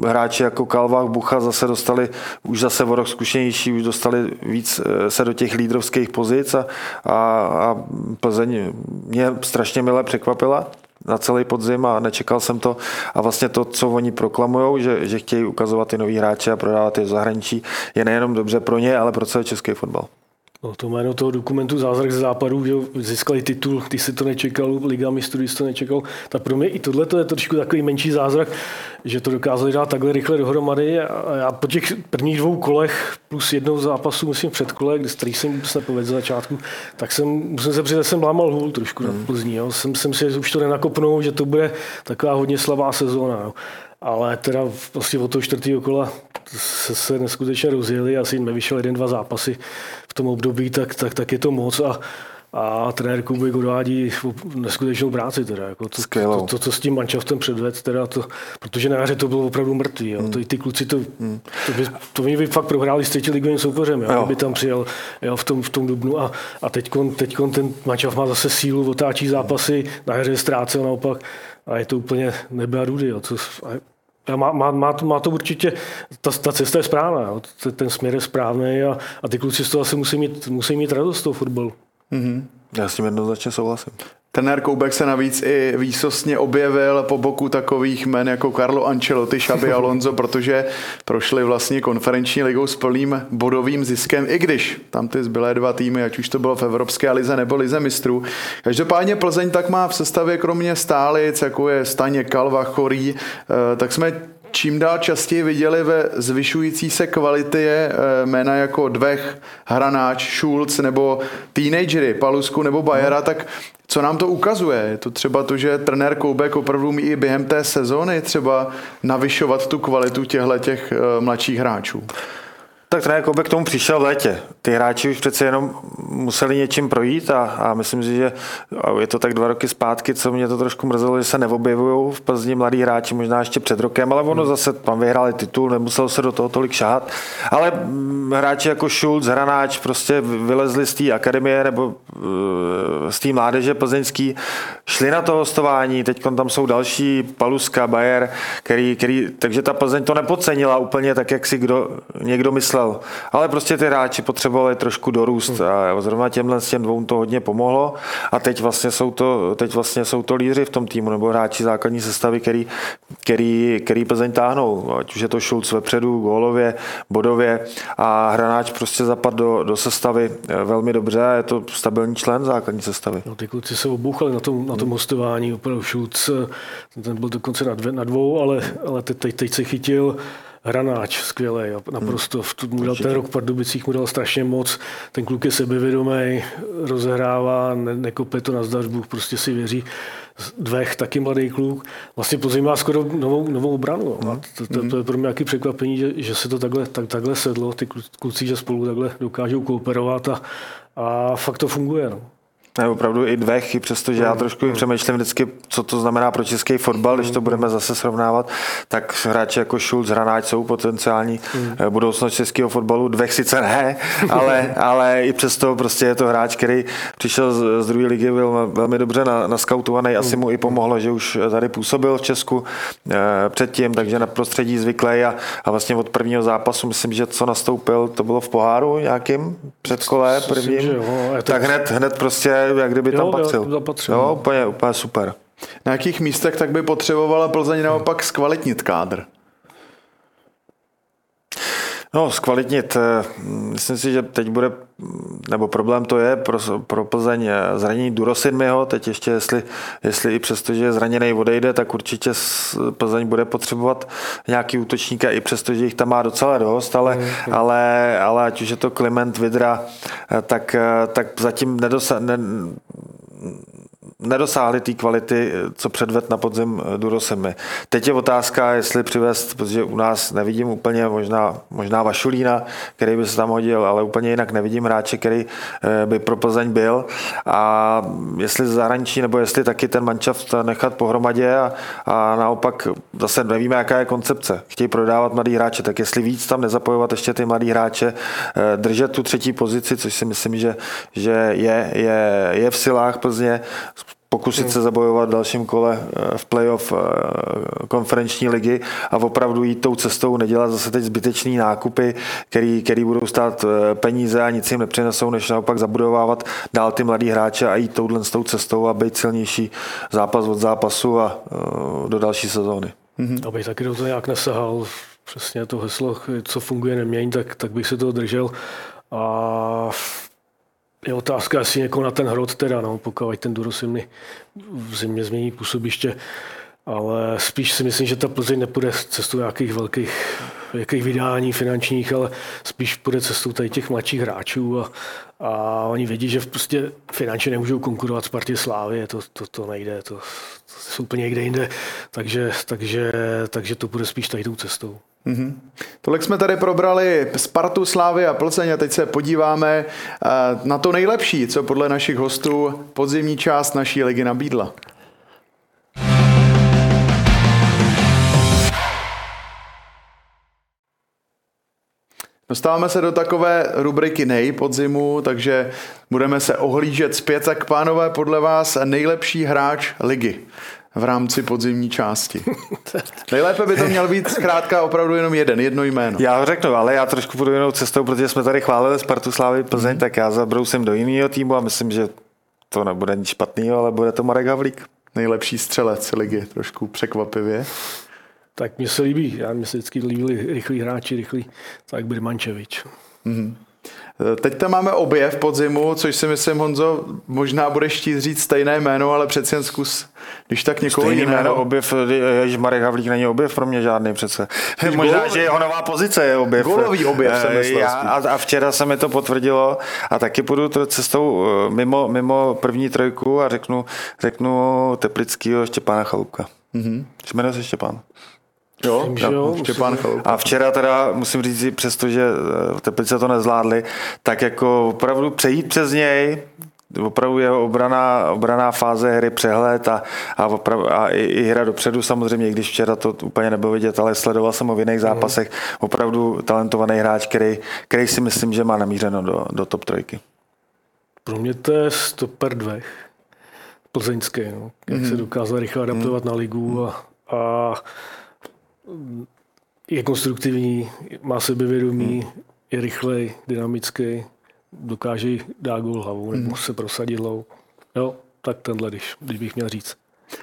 hráči jako Kalvách, Bucha zase dostali už zase o rok zkušenější, už dostali víc eh, se do těch lídrovských pozic a, a, a Plzeň mě strašně milé překvapila na celý podzim a nečekal jsem to. A vlastně to, co oni proklamují, že, že chtějí ukazovat ty nový hráče a prodávat je v zahraničí, je nejenom dobře pro ně, ale pro celý český fotbal. No, to jméno toho dokumentu Zázrak ze západu, že získali titul, ty si to nečekal, Liga mistrů, to nečekal, tak pro mě i tohle to je trošku takový menší zázrak, že to dokázali dát takhle rychle dohromady a já po těch prvních dvou kolech plus jednou zápasu, myslím před kole, který jsem vůbec nepovedl z začátku, tak jsem, musím se přiznat, jsem lámal hůl trošku hmm. na Plzní. Jo. Jsem, jsem si už to nenakopnul, že to bude taková hodně slabá sezóna. Jo. Ale teda vlastně od toho čtvrtého kola se, se neskutečně rozjeli, asi nevyšel jeden, dva zápasy v tom období, tak, tak, tak je to moc. A a trenér Kubik odvádí neskutečnou práci. Teda, jako to, to, to, co s tím manšaftem předved, teda to, protože na jaře to bylo opravdu mrtvý. Jo. To, ty kluci to, to, by, to by, by fakt prohráli s třetí ligovým soupeřem, jo, Jo. kdyby tam přijel jo, v, tom, v tom dubnu. A, a teď ten manšaft má zase sílu, otáčí zápasy, na jaře ztrácel naopak a je to úplně nebe a dudy. Jo. A, má, má, má, to, má to určitě, ta, ta cesta je správná, jo. Ten- směr je správný a, a ty kluci z toho asi musí mít, musí mít radost z toho fotbalu. Já s tím jednoznačně souhlasím. Trenér Koubek se navíc i výsostně objevil po boku takových men jako Carlo Ancelotti, Xabi Alonso, protože prošli vlastně konferenční ligou s plným bodovým ziskem, i když tam ty zbylé dva týmy, ať už to bylo v Evropské lize nebo lize mistrů. Každopádně Plzeň tak má v sestavě kromě stálic, jako je Staně, Kalva, Chorý, eh, tak jsme čím dál častěji viděli ve zvyšující se kvalitě eh, jména jako Dvech, Hranáč, Schulz nebo teenagery, Palusku nebo Bajera, tak co nám to ukazuje? Je to třeba to, že trenér Koubek opravdu umí i během té sezóny třeba navyšovat tu kvalitu těchto těch eh, mladších hráčů. Tak trenér Koubek k tomu přišel v létě. Ty hráči už přece jenom museli něčím projít a, a myslím si, že je to tak dva roky zpátky, co mě to trošku mrzelo, že se neobjevují v Plzni mladí hráči, možná ještě před rokem, ale ono zase tam vyhráli titul, nemusel se do toho tolik šáhat. Ale mm, hráči jako Schulz, Hranáč prostě vylezli z té akademie nebo eh, z té mládeže plzeňský, šli na to hostování, teď tam jsou další, Paluska, Bayer, který, který, takže ta Plzeň to nepodcenila úplně tak, jak si kdo, někdo myslel. Ale prostě ty hráči potřebovali trošku dorůst a zrovna těmhle s těm dvou to hodně pomohlo. A teď vlastně jsou to, teď vlastně jsou to lídři v tom týmu nebo hráči základní sestavy, který, který, který Plzeň táhnou. Ať už je to Šulc vepředu, gólově, bodově. A hranáč prostě zapad do, do sestavy eh, velmi dobře. A je to stabilní člen základní sestavy. No, ty kluci se obouchali na tom, na tom hostování, opravdu Schulz, ten byl dokonce na, dvě, na dvou, ale, ale teď, teď se chytil hranáč, skvělý, naprosto, v tu, mu dal ten rok v Pardubicích mu dal strašně moc, ten kluk je sebevědomý, rozehrává, ne, nekope to na zdařbu, prostě si věří, Dvech, taky mladý kluk. Vlastně Plzeň má skoro novou, novou obranu. No. A to, to, to, je pro mě nějaký překvapení, že, že se to takhle, tak, takhle sedlo. Ty kluci, že spolu takhle dokážou kooperovat a, a fakt to funguje. No. Ne, opravdu i dvech, i přestože já trošku i přemýšlím vždycky, co to znamená pro český fotbal, když to budeme zase srovnávat, tak hráči jako Schulz, Hranáč jsou potenciální mm. budoucnost českého fotbalu. Dvech sice ne, ale, ale i přesto prostě je to hráč, který přišel z, z druhé ligy, byl velmi dobře na, naskautovaný, asi mu i pomohlo, že už tady působil v Česku eh, předtím, takže na prostředí zvyklý a, a vlastně od prvního zápasu, myslím, že co nastoupil, to bylo v poháru nějakým předkole prvním, že tak hned, hned prostě jak kdyby Jo, tam jo, patřil. zapatřil. Jo, úplně, úplně super. Na jakých místech tak by potřebovala Plzeň naopak zkvalitnit kádr? No, zkvalitnit. eh, Myslím si, že teď bude, nebo problém to je pro, pro Plzeň eh, zranění Durosinmiho. Teď ještě, jestli, jestli i přesto, že je zraněný odejde, tak určitě Plzeň bude potřebovat nějaký útočníka, i přesto, že jich tam má docela dost, ale, ale, ale ať už je to Kliment Vidra, eh, tak, tak zatím nedosa, ne, nedosáhli té kvality, co předved na podzim Durosemi. Teď je otázka, jestli přivést, protože u nás nevidím úplně možná, možná Vašulína, který by se tam hodil, ale úplně jinak nevidím hráče, který eh, by pro Plzeň byl. A jestli zahraničí, nebo jestli taky ten manšaft nechat pohromadě a, a naopak zase nevíme, jaká je koncepce. Chtějí prodávat mladý hráče, tak jestli víc tam nezapojovat ještě ty mladý hráče, eh, držet tu třetí pozici, což si myslím, že, že je, je, je v silách Plzně, pokusit se zabojovat v dalším kole eh, v playoff eh, konferenční ligy a opravdu jít tou cestou, nedělat zase teď zbytečný nákupy, který, který budou stát eh, peníze a nic jim nepřinesou, než naopak zabudovávat dál ty mladý hráče a jít touhle s tou cestou a být silnější zápas od zápasu a do další sezóny. Mm-hmm. Abych taky do toho nějak nesahal, přesně to heslo, co funguje, nemění, tak, tak bych se toho držel. A je otázka, jestli někoho na ten hrot teda, no, pokud ten Durosim v zimě změní působiště, ale spíš si myslím, že ta Plzeň nepůjde cestou nějakých velkých, velkých vydání finančních, ale spíš půjde cestou tady těch mladších hráčů a, a oni vědí, že prostě finančně nemůžou konkurovat Spartě Slávy, to, to, to nejde, to, to jsou úplně někde jinde, takže, takže, takže to bude spíš tady tou cestou. Mm-hmm. Tolik jsme tady probrali Spartu, Slávy a Plzeň a teď se podíváme eh, na to nejlepší, co podle našich hostů podzimní část naší ligy nabídla. Dostáváme se do takové rubriky nej podzimu, takže budeme se ohlížet zpět. Tak pánové, podle vás nejlepší hráč ligy v rámci podzimní části. Nejlépe by to měl být zkrátka opravdu jenom jeden, jedno jméno. Já ho řeknu, ale já trošku půjdu jinou cestou, protože jsme tady chválili Spartu Slávy Plzeň, mm. tak já zabrousím do jiného týmu a myslím, že to nebude nic špatného, ale bude to Marek Havlík. Nejlepší střelec ligy, trošku překvapivě. Tak mně se líbí, já mi se vždycky líbili rychlí hráči, rychlí, tak Birmančevič. Mm-hmm. Teď tam máme objev podzimu, což si myslím, Honzo, možná budeš chtít říct stejné jméno, ale přeci jen zkus, když tak někoho Stejný jiného. jméno, objev, jež Marek Havlík není objev pro mě žádný přece. Když možná, golový, že jeho nová pozice je objev. Golový objev jsem myslel. Já, a, a, včera se mi to potvrdilo a taky půjdu cestou eh, mimo, mimo první trojku a řeknu, řeknu Teplickýho Štěpána Chalupka. Mm-hmm. Jmenuje se Štěpán. Jo, Myslím, jo, Štěpán A včera teda musím říct, přestože eh, Teplice to nezvládli, tak jako opravdu přejít přes něj, opravdu jeho obraná, obraná fáze hry, přehled a, a, opravdu, a i, i, hra dopředu samozřejmě, když včera to úplně nebylo vidět, ale sledoval jsem ho v jiných mhm. zápasech. Opravdu talentovaný hráč, který, který si myslím, že má namířeno do, do top trojky. Pro mě to je stoper dvech plzeňský, no. jak mm. se dokázal rychle adaptovat mm. na ligu a, a je konstruktivní, má sebevědomí, hmm. je rychlej, dynamický, dokáže dát gol hlavou nebo hmm. se prosadit hlavou. Jo, tak tenhle, když, když bych měl říct.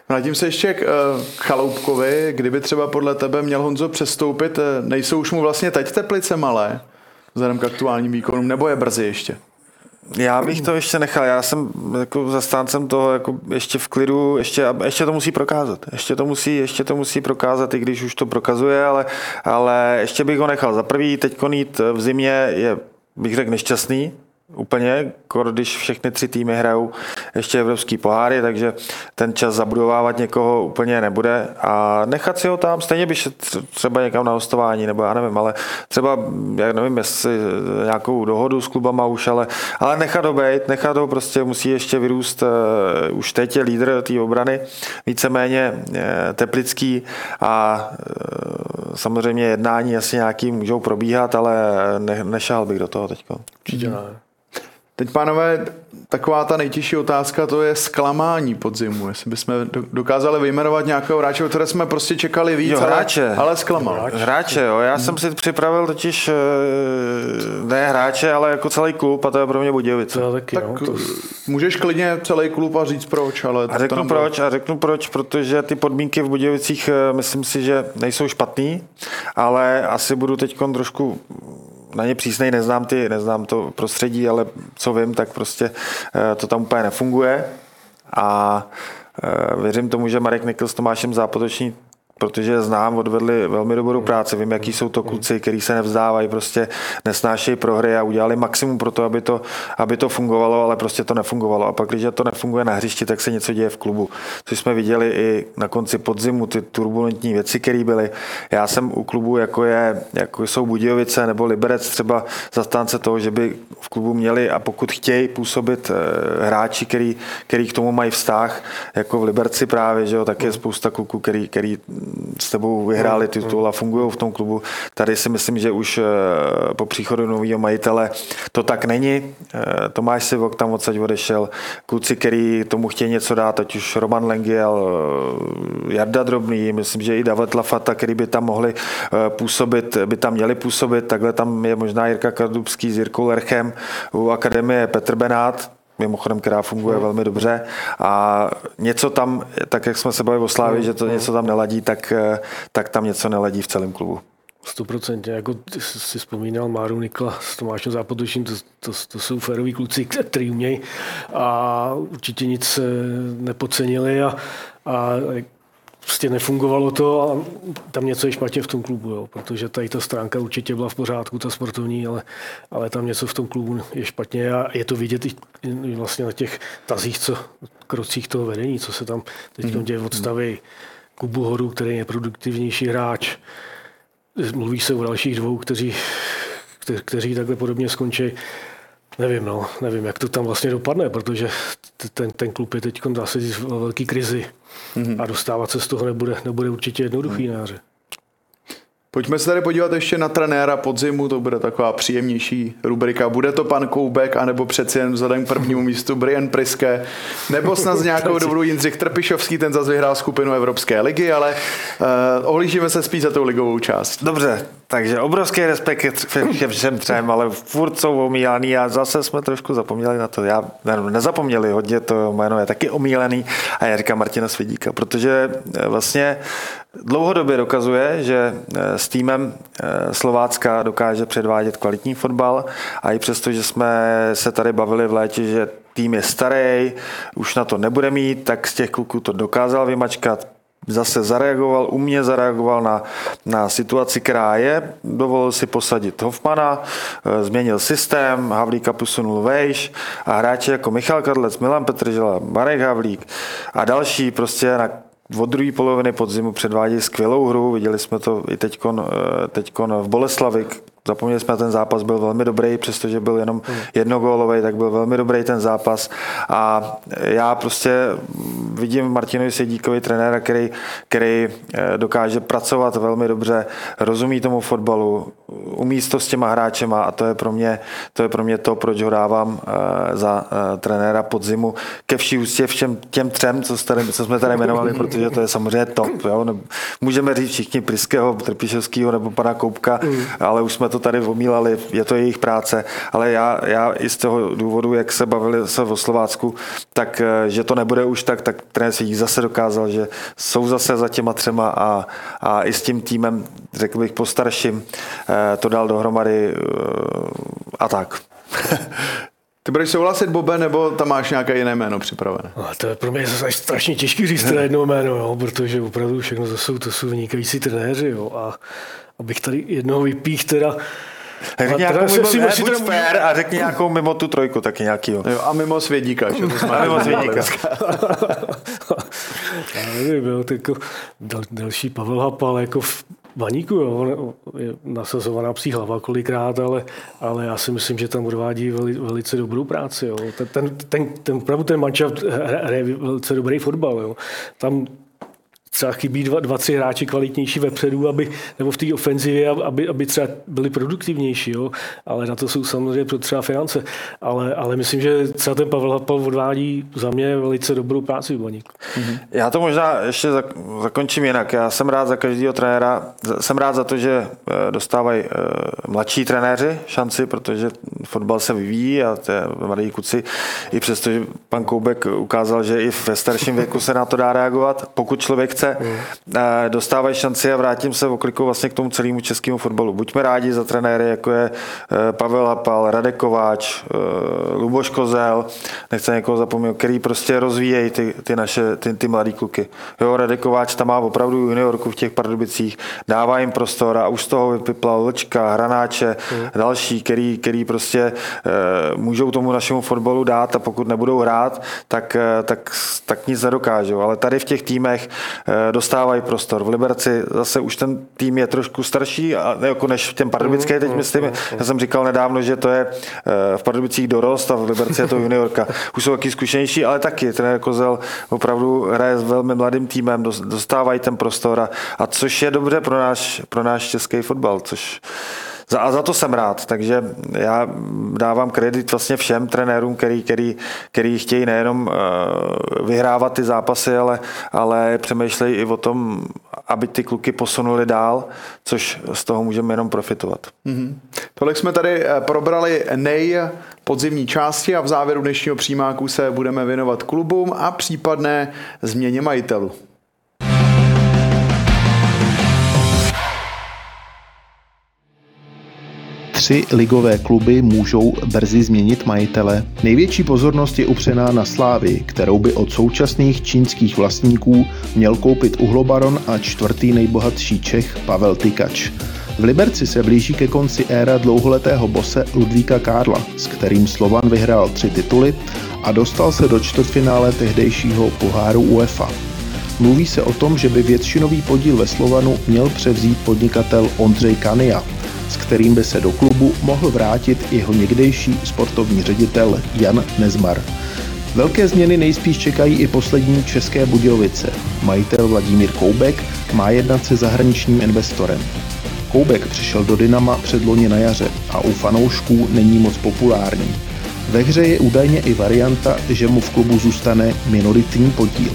Vrátím se ještě k uh, Chaloupkovi. Kdyby třeba podle tebe měl Honzo přestoupit, eh, nejsou už mu vlastně teď teplice malé, vzhledem k aktuálním výkonům, nebo je brzy ještě? Já bych to ještě nechal. Já jsem jako zastáncem toho jako ještě v klidu, ještě, ještě to musí prokázat. Ještě to musí, ještě to musí prokázat, i když už to prokazuje, ale, ale ještě bych ho nechal. Za prvý, teď jít v zimě je, bych řekl, nešťastný, úplně, když všechny tři týmy hrajou ještě evropský poháry, takže ten čas zabudovávat někoho úplně nebude a nechat si ho tam, stejně by třeba někam na hostování, nebo já nevím, ale třeba, já nevím, jestli nějakou dohodu s klubama už, ale, ale nechat ho být, nechat ho prostě musí ještě vyrůst, uh, už teď je lídr té obrany, víceméně uh, teplický a uh, samozřejmě jednání asi nějaký můžou probíhat, ale ne, nešál bych do toho teď. Určitě ne. Teď, pánové, taková ta nejtěžší otázka, to je zklamání podzimu. Jestli bychom dokázali vyjmenovat nějakého hráče, které jsme prostě čekali víc, jo, hráče. ale, ale zklamal. Hráče. hráče, jo. Já hmm. jsem si připravil totiž eh, ne hráče, ale jako celý klub a to je pro mě Budějovice. To taky, tak no, to... můžeš klidně celý klub a říct proč, ale... A řeknu proč, a řeknu proč, protože ty podmínky v Budějovicích eh, myslím si, že nejsou špatný, ale asi budu teď trošku na ně přísnej, neznám, ty, neznám to prostředí, ale co vím, tak prostě eh, to tam úplně nefunguje. A eh, věřím tomu, že Marek Nikl s Tomášem Zápotoční protože znám, odvedli velmi dobrou práci, vím, jaký jsou to kluci, kteří se nevzdávají, prostě nesnášejí prohry a udělali maximum pro to, aby to, aby to fungovalo, ale prostě to nefungovalo. A pak, když to nefunguje na hřišti, tak se něco děje v klubu. Což jsme viděli i na konci podzimu, ty turbulentní věci, které byly. Já jsem u klubu, jako, je, jako jsou Budějovice nebo Liberec, třeba zastánce toho, že by v klubu měli a pokud chtějí působit eh, hráči, který, který k tomu mají vztah, jako v Liberci právě, že jo, tak je spousta kluků, který, který s tebou vyhráli titul a fungují v tom klubu. Tady si myslím, že už eh, po příchodu nového majitele to tak není. Eh, Tomáš Sivok tam odsaď odešel. Kluci, který tomu chtějí něco dát, ať už Roman Lengiel, eh, Jarda Drobný, myslím, že i David Lafata, který by tam mohli působit, by tam měli působit. Takhle tam je možná Jirka Kardubský s Jirkou Lerchem, u Akademie Petr Benát, mimochodem, která funguje velmi dobře. A něco tam, tak jak jsme se bavili o Slávě, že to něco tam neladí, tak, tak tam něco neladí v celém klubu. Stoprocentně, jako si vzpomínal Máru Nikla s Tomášem Zápotočím, to, to, to jsou féroví kluci, kteří umějí. A určitě nic nepocenili a, a prostě nefungovalo to a tam něco je špatně v tom klubu, jo, protože tady ta stránka určitě byla v pořádku, ta sportovní, ale, ale tam něco v tom klubu je špatně a je to vidět i vlastně na těch tazích, co, krocích toho vedení, co se tam teď mm-hmm. děje odstavy Kubu Horu, který je produktivnější hráč, mluví se o dalších dvou, kteří, kte, kteří takhle podobně skončí. Nevím, no, nevím, jak to tam vlastně dopadne, protože ten, ten klub je teď zase v velký krizi mm-hmm. a dostávat se z toho nebude, nebude určitě jednoduchý mm. na jaře. Pojďme se tady podívat ještě na trenéra podzimu, to bude taková příjemnější rubrika. Bude to pan Koubek, anebo přeci jen vzhledem k prvnímu místu Brian Priske, nebo snad z nějakou dobrou Jindřich Trpišovský, ten zase vyhrál skupinu Evropské ligy, ale uh, ohlížíme se spíš za tou ligovou část. Dobře, takže obrovský respekt ke všem třem, ale furt jsou omílaný a zase jsme trošku zapomněli na to. Já ne, nezapomněli, hodně to jméno je taky omílený a já říkám Martina Svědíka, protože eh, vlastně dlouhodobě dokazuje, že eh, s týmem eh, Slovácka dokáže předvádět kvalitní fotbal a i přesto, že jsme se tady bavili v létě, že tým je starý, už na to nebude mít, tak z těch kluků to dokázal vymačkat, zase zareagoval, umě zareagoval na, na situaci, která je, dovolil si posadit Hofmana, eh, změnil systém, Havlíka posunul vejš a hráči jako Michal Kadlec, Milan Petržela, Marek Havlík a další prostě na od druhé poloviny podzimu předvádí skvělou hru, viděli jsme to i teďkon, eh, teďkon v Boleslavi, Zapomněli jsme, ten zápas byl velmi dobrý, přestože byl jenom hmm. jednogólový, tak byl velmi dobrý ten zápas. A já prostě vidím Martinovi Sedíkovi trenéra, který, který eh, dokáže pracovat velmi dobře, rozumí tomu fotbalu, umí to s těma hráčema a to je pro mě to, je pro mě to proč ho dávám eh, za eh, trenéra podzimu. Ke vší ústě všem těm třem, co, tady, co jsme tady jmenovali, protože to je samozřejmě top. Jo? Můžeme říct všichni Priského, Trpišovského nebo pana Koupka, mm. ale už jsme to tady omílali, je to jejich práce, ale já, já i z toho důvodu, jak se bavili se o Slovácku, tak eh, že to nebude už tak, tak trenér si zase dokázal, že jsou zase za těma třema a, a i s tím týmem, řekl bych, postarším, to dal dohromady a tak. Ty budeš souhlasit, Bobe, nebo tam máš nějaké jiné jméno připravené? A to je pro mě zase strašně těžký říct teda jedno jméno, jo, protože opravdu všechno to jsou, to jsou vynikající trenéři. Jo, a abych tady jednoho vypích teda, Řekni nějakou mimo, si, ne, buď fair a řekni nějakou mimo tu trojku taky nějakýho. Jo, a mimo Svědíka. Že a mimo Svědíka. Já nevím, jo, jako dal, další Pavel Hapal jako v Baníku, jo, je nasazovaná psí hlava kolikrát, ale, ale já si myslím, že tam odvádí veli, velice dobrou práci. Jo. Ten, ten, ten, ten, opravdu ten manšaft hraje velice dobrý fotbal. Jo. Tam třeba chybí dva, dva tři hráči kvalitnější vepředu, aby, nebo v té ofenzivě, aby, aby třeba byli produktivnější, jo? ale na to jsou samozřejmě potřeba finance. Ale, ale myslím, že třeba ten Pavel Hapal odvádí za mě velice dobrou práci v Baníku. Mm-hmm. Já to možná ještě zakončím jinak. Já jsem rád za každého trenéra, jsem rád za to, že eh, dostávají eh, mladší trenéři šanci, protože fotbal se vyvíjí a ty mladí kuci, i přesto, že pan Koubek ukázal, že i ve starším věku se na to dá reagovat, pokud člověk chce se mm. dostávají šanci a vrátím se v okliku vlastně k tomu celému českému fotbalu. Buďme rádi za trenéry, jako je eh, Pavel Apal, Radek Kováč, eh, Luboš Kozel, nechce někoho zapomenout, který prostě rozvíjejí ty, ty naše, ty, ty mladý kluky. Jo, Radek Kováč tam má opravdu juniorku v těch Pardubicích, dává jim prostor a už z toho vypipla Lčka, Hranáče, mm. další, který, který prostě e, můžou tomu našemu fotbalu dát a pokud nebudou hrát, tak, tak, tak nic nedokážou. Ale tady v těch týmech dostávají prostor. V Liberci zase už ten tým je trošku starší, a, jako než v těm Pardubické, teď mm, myslím. Mm, Já jsem říkal nedávno, že to je eh, v Pardubicích dorost a v Liberci je to juniorka. Už jsou taky zkušenější, ale taky. Trenér Kozel opravdu hraje s velmi mladým týmem, dostávají ten prostor a, a což je dobře pro náš, pro náš český fotbal, což za, a za to jsem rád, takže já dávám kredit vlastně všem trenérům, který, který, který chtějí nejenom uh, vyhrávat ty zápasy, ale, ale přemýšlejí i o tom, aby ty kluky posunuli dál, což z toho můžeme jenom profitovat. Mm-hmm. Tolik jsme tady eh, probrali nej podzimní části a v závěru dnešního přímáku se budeme věnovat klubům a případné změně majitelů. Tři ligové kluby můžou brzy změnit majitele. Největší pozornost je upřená na Slávy, kterou by od současných čínských vlastníků měl koupit uhlobaron a čtvrtý nejbohatší Čech Pavel Tykač. V Liberci se blíží ke konci éra dlouholetého bose Ludvíka Kárla, s kterým Slovan vyhrál tři tituly a dostal se do čtvrtfinále tehdejšího poháru UEFA. Mluví se o tom, že by většinový podíl ve Slovanu měl převzít podnikatel Ondřej Kania, kterým by se do klubu mohl vrátit jeho někdejší sportovní ředitel Jan Nezmar. Velké změny nejspíš čekají i poslední České Budějovice. Majitel Vladimír Koubek má jednat se zahraničním investorem. Koubek přišel do Dynama předloni na jaře a u fanoušků není moc populární. Ve hře je údajně i varianta, že mu v klubu zůstane minoritní podíl.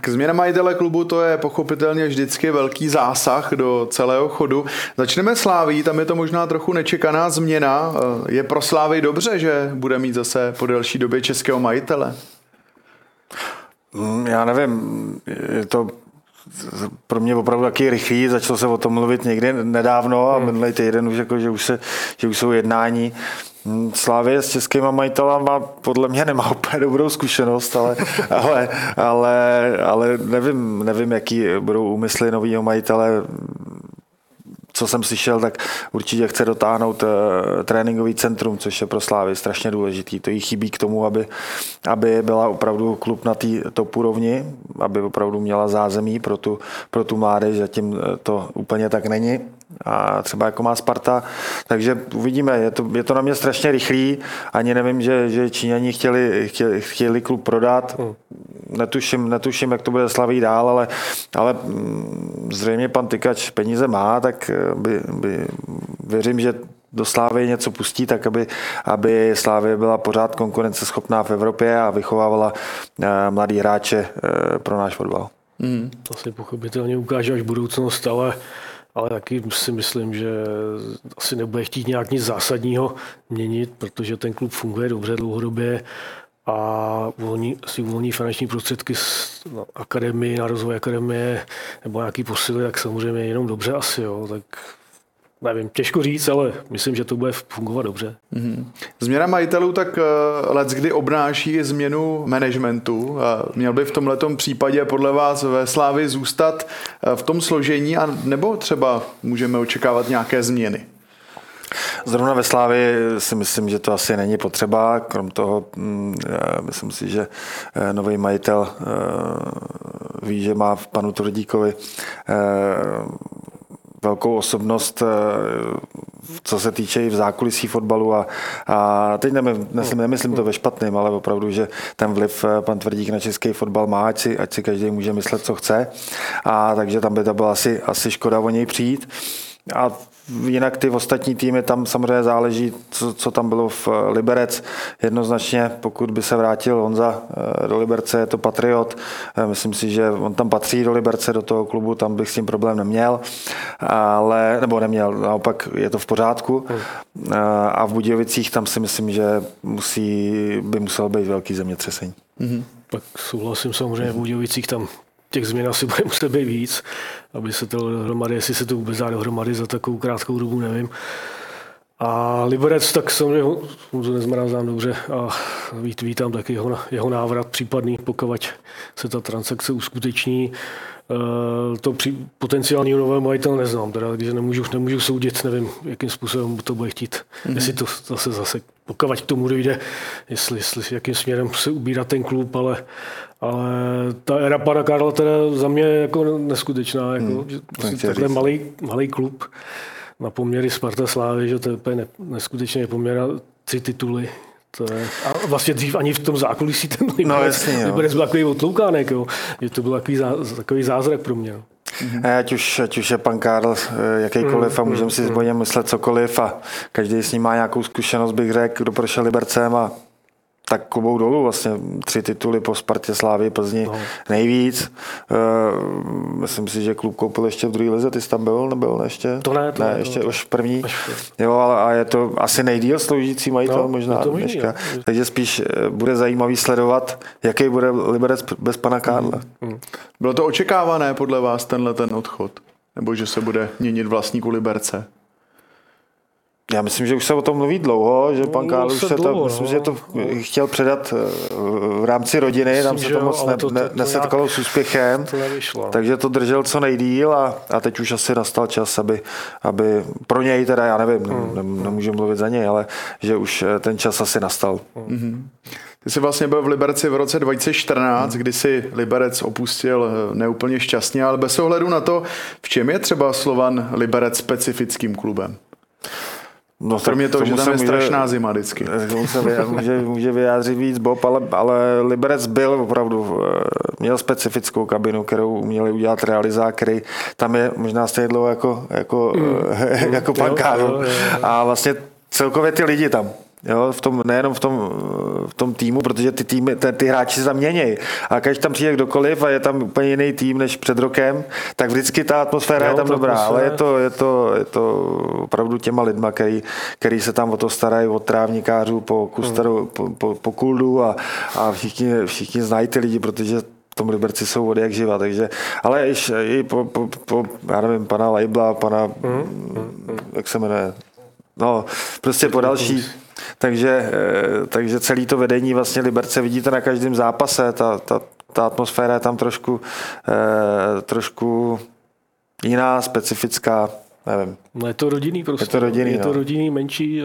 K změně majitele klubu to je pochopitelně vždycky velký zásah do celého chodu. Začneme Sláví, tam je to možná trochu nečekaná změna. Je pro Slávy dobře, že bude mít zase po delší době českého majitele? Mm, já nevím, je to pro mě opravdu taky rychlý, začalo se o tom mluvit někdy nedávno a hmm. minulý týden už, jako, že, už se, že už jsou jednání. Hmm, Slávě s českýma majitelama podle mě nemá úplně dobrou zkušenost, ale, ale, ale, ale nevím, nevím, jaký budou úmysly nového majitele co jsem slyšel, tak určitě chce dotáhnout uh, tréninkový centrum, což je pro Slávy strašně důležitý. To jí chybí k tomu, aby, aby byla opravdu klub na té top úrovni, aby opravdu měla zázemí pro tu, pro tu mládež, zatím eh, to úplně tak není a třeba jako má Sparta, takže uvidíme, je to, je to na mě strašně rychlý, ani nevím, že, že Číňani chtěli, chtěli, chtěli klub prodat, hmm. netuším, netuším, jak to bude slaví dál, ale, ale mm, zřejmě pan Tykač peníze má, tak by, by věřím, že do Slávy něco pustí, tak aby, aby Slávy byla pořád konkurenceschopná v Evropě a vychovávala eh, mladý hráče eh, pro náš fotbal. Hmm. To si pochopitelně ukáže až budoucnost, ale ale taky si myslím, že asi nebude chtít nějak nic zásadního měnit, protože ten klub funguje dobře dlouhodobě a uvolní, si uvolní finanční prostředky z no, akademii, na rozvoj akademie nebo nějaký posily, tak samozřejmě jenom dobře asi, jo, tak nevím, těžko říct, ale myslím, že to bude fungovat dobře. Mm-hmm. Změna majitelů tak uh, let kdy obnáší změnu managementu. Uh, měl by v tomhle případě podle vás ve Slávi zůstat uh, v tom složení a nebo třeba můžeme očekávat nějaké změny? Zrovna ve Slávě si myslím, že to asi není potřeba. Krom toho, mm, myslím si, že nový majitel ví, že má v panu Tvrdíkovi velkou osobnost, eh, co se týče i v zákulisí fotbalu a, a teď nemysl, nemyslím, nemyslím to ve špatném, ale opravdu, že ten vliv eh, pan Tvrdík na český fotbal má, ať si, ať si každý může myslet, co chce. A takže tam by to bylo asi, asi škoda o něj přijít. A Jinak ty ostatní týmy, tam samozřejmě záleží, co, co tam bylo v eh, Liberec. Jednoznačně, pokud by se vrátil Honza eh, do Liberce, je to Patriot. Eh, myslím si, že on tam patří do Liberce, do toho klubu, tam bych s tím problém neměl, ale, nebo neměl, naopak je to v pořádku. A v Budějovicích tam si myslím, že musí, by muselo být velký zemětřesení. Mm-hmm. Tak souhlasím samozřejmě v Budějovicích tam těch změn asi bude muset být víc, aby se to dohromady, jestli se to vůbec dá dohromady za takovou krátkou dobu, nevím. A Liberec, tak samozřejmě ho nezmrám znám dobře a vítám taky jeho, jeho návrat případný, pokud se ta transakce uskuteční. Eh, to při, potenciálního nového majitele neznám, teda, když nemůžu, nemůžu soudit, nevím, jakým způsobem to bude chtít. Mm-hmm. Jestli to zase zase, pokud k tomu dojde, jestli, jestli jakým směrem se ubírá ten klub, ale, ale ta era pana Karla teda za mě jako neskutečná. Jako, hmm, že prostě takhle malý, malý klub na poměry Sparta Slávy, že to je neskutečně poměr tři tituly. To je, a vlastně dřív ani v tom zákulisí ten Liberec, no, jasně, Liberec byl takový otloukánek, jo. Že to byl takový, zá, takový zázrak pro mě. Mm-hmm. Ať, už, ať už je pan Karl eh, jakýkoliv mm, a můžeme mm, si mm. s myslet cokoliv a každý s ním má nějakou zkušenost, bych řekl, kdo prošel Libercem a tak klubou dolů vlastně tři tituly po Spartě Slávy Plzni no. nejvíc. Uh, myslím si, že klub koupil ještě v druhé lize, ty jsi tam byl, nebyl ještě? To ne, to ne, ne ještě to, už první. Jo, ale a je to asi nejdíl sloužící majitel no, možná to dneška. Takže spíš eh, bude zajímavý sledovat, jaký bude Liberec bez pana Karla. Mm, mm. Bylo to očekávané podle vás tenhle ten odchod? Nebo že se bude měnit vlastníku Liberce? Já myslím, že už se o tom mluví dlouho, že No, pan Kál už se se to, dlouho, myslím, no. že to chtěl předat eh, v rámci rodiny, tam Myslím, se to moc jo, ne, to- to- to nesetkalo nějak- s úspěchem, to nevyšlo. takže to držel co nejdíl a, a teď už asi nastal čas, aby, aby pro něj teda, já nevím, Hmm. ne, ne, nemůžu mluvit za něj, ale že už eh, ten čas asi nastal. Ty jsi vlastně byl v Liberci v roce 2014, Hmm. kdy si Liberec opustil eh, neúplně šťastně, ale bez ohledu na to, v čem je třeba Slovan Liberec specifickým klubem. No, Kromě toho, že tam je může- strašná zima vždycky. Tomu se vyjádřit, může, může vyjádřit víc Bob, ale, ale Liberec byl opravdu, eh, měl specifickou kabinu, kterou uměli udělat realizákry. Tam je možná stejně dlouho jako, jako, mm. jako pan Jo, Káro. jo, jo, jo. A vlastně celkově ty lidi tam. Jo, v tom, nejenom v tom, v tom týmu, protože ty, týmy, ty, ty hráči se tam měnějí. A když tam přijde kdokoliv a je tam úplně jiný tým než před rokem, tak vždycky ta atmosféra Jo, je tam ta dobrá. Ale je to, je to, je to opravdu těma lidma, který, který se tam o to starají, od trávníkářů po, kustaru, po, po, po kuldu a, a všichni, všichni znají ty lidi, protože v tom Liberci jsou vody jak živa, takže, ale i, i po, po, po, já nevím, pana Lejbla, pana, jak se jmenuje, no, prostě po další, takže, eh, takže celý to vedení vlastně Liberce vidíte na každém zápase, ta, ta, ta atmosféra je tam trošku, eh, trošku jiná, specifická, nevím. No je to rodinný prostě. Je to rodinný, Je to no. rodinný, menší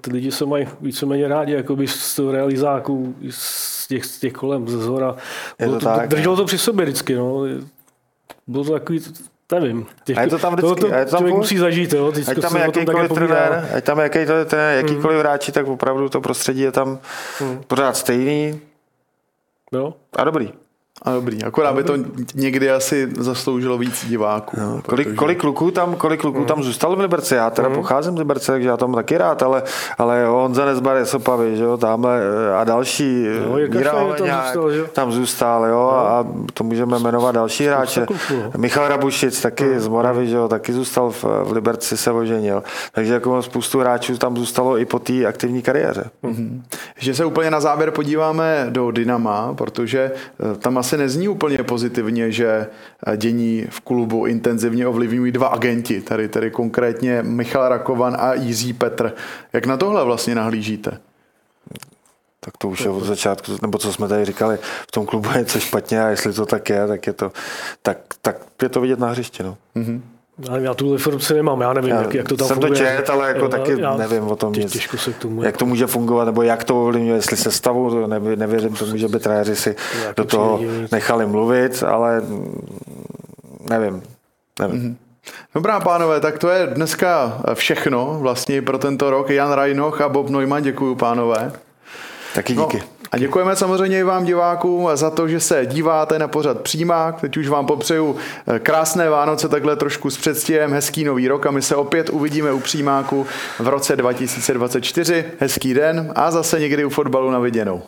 ty, lidi se mají víceméně rádi, jakoby z toho realizáku, z těch, z těch kolem, ze zhora. Je Bylo to tak, Drželo to při sobě vždycky, no. Bylo to takový, nevím. Těžko, A je to tam vždycky, to, to je to tam člověk musí zažít, jo. Teď Ať tam je jakýkoliv trenér, ať tam jakýkoliv, trenér, jakýkoliv hráči, tak opravdu to prostředí je tam pořád stejný Jo. a dobrý. A dobrý, akorát by to někdy asi zasloužilo víc diváků. No, Kolik, kolik kluků tam, kolik kluků tam zůstalo v Liberci? Já teda pocházím z Liberce, takže já tam taky rád, ale, ale Honza Nezbar je Sopavy, že jo, tamhle eh, a další, No, Míra tam zůstal, že jo? tam zůstal, jo, a to můžeme jmenovat další hráče. kluků, no. Michal Rabušic taky z Moravy, že jo, taky zůstal v, v Liberci, se oženil. Takže jako spoustu hráčů tam zůstalo i po té aktivní kariéře. Že se úplně na závěr podíváme do Dynama, protože eh, tam asi nezní úplně pozitivně, že eh, dění v klubu intenzivně ovlivňují dva agenti, tady, tady konkrétně Michal Rakovan a Jiří Petr. Jak na tohle vlastně nahlížíte? Tak to už je od začátku, nebo co jsme tady říkali, v tom klubu je něco špatně a jestli to tak je, tak je to, tak, tak je to vidět na hřišti. No. Já, nevím, já tu informaci nemám, já nevím, Já jak, jak to tam jsem to funguje. čet, ale jako Jo, taky já- nevím o tom tě- nic. Těžko se k tomu Jak to může fungovat, nebo jak to ovlivňuje, jestli se stavu, to nevě- nevěřím tomu, že by trenéři si do toho nechali mluvit, ale nevím. nevím. Dobrá, pánové, tak to je dneska všechno vlastně pro tento rok. Jan Rajnoch a Bob Neumann, děkuji, pánové. Taky No, díky. A děkujeme samozřejmě i vám divákům za to, že se díváte na pořad Přímák. Teď už vám popřeju eh, krásné Vánoce takhle trošku s předstihem, hezký nový rok a my se opět uvidíme u Přímáku v roce 2024. Hezký den a zase někdy u fotbalu na viděnou.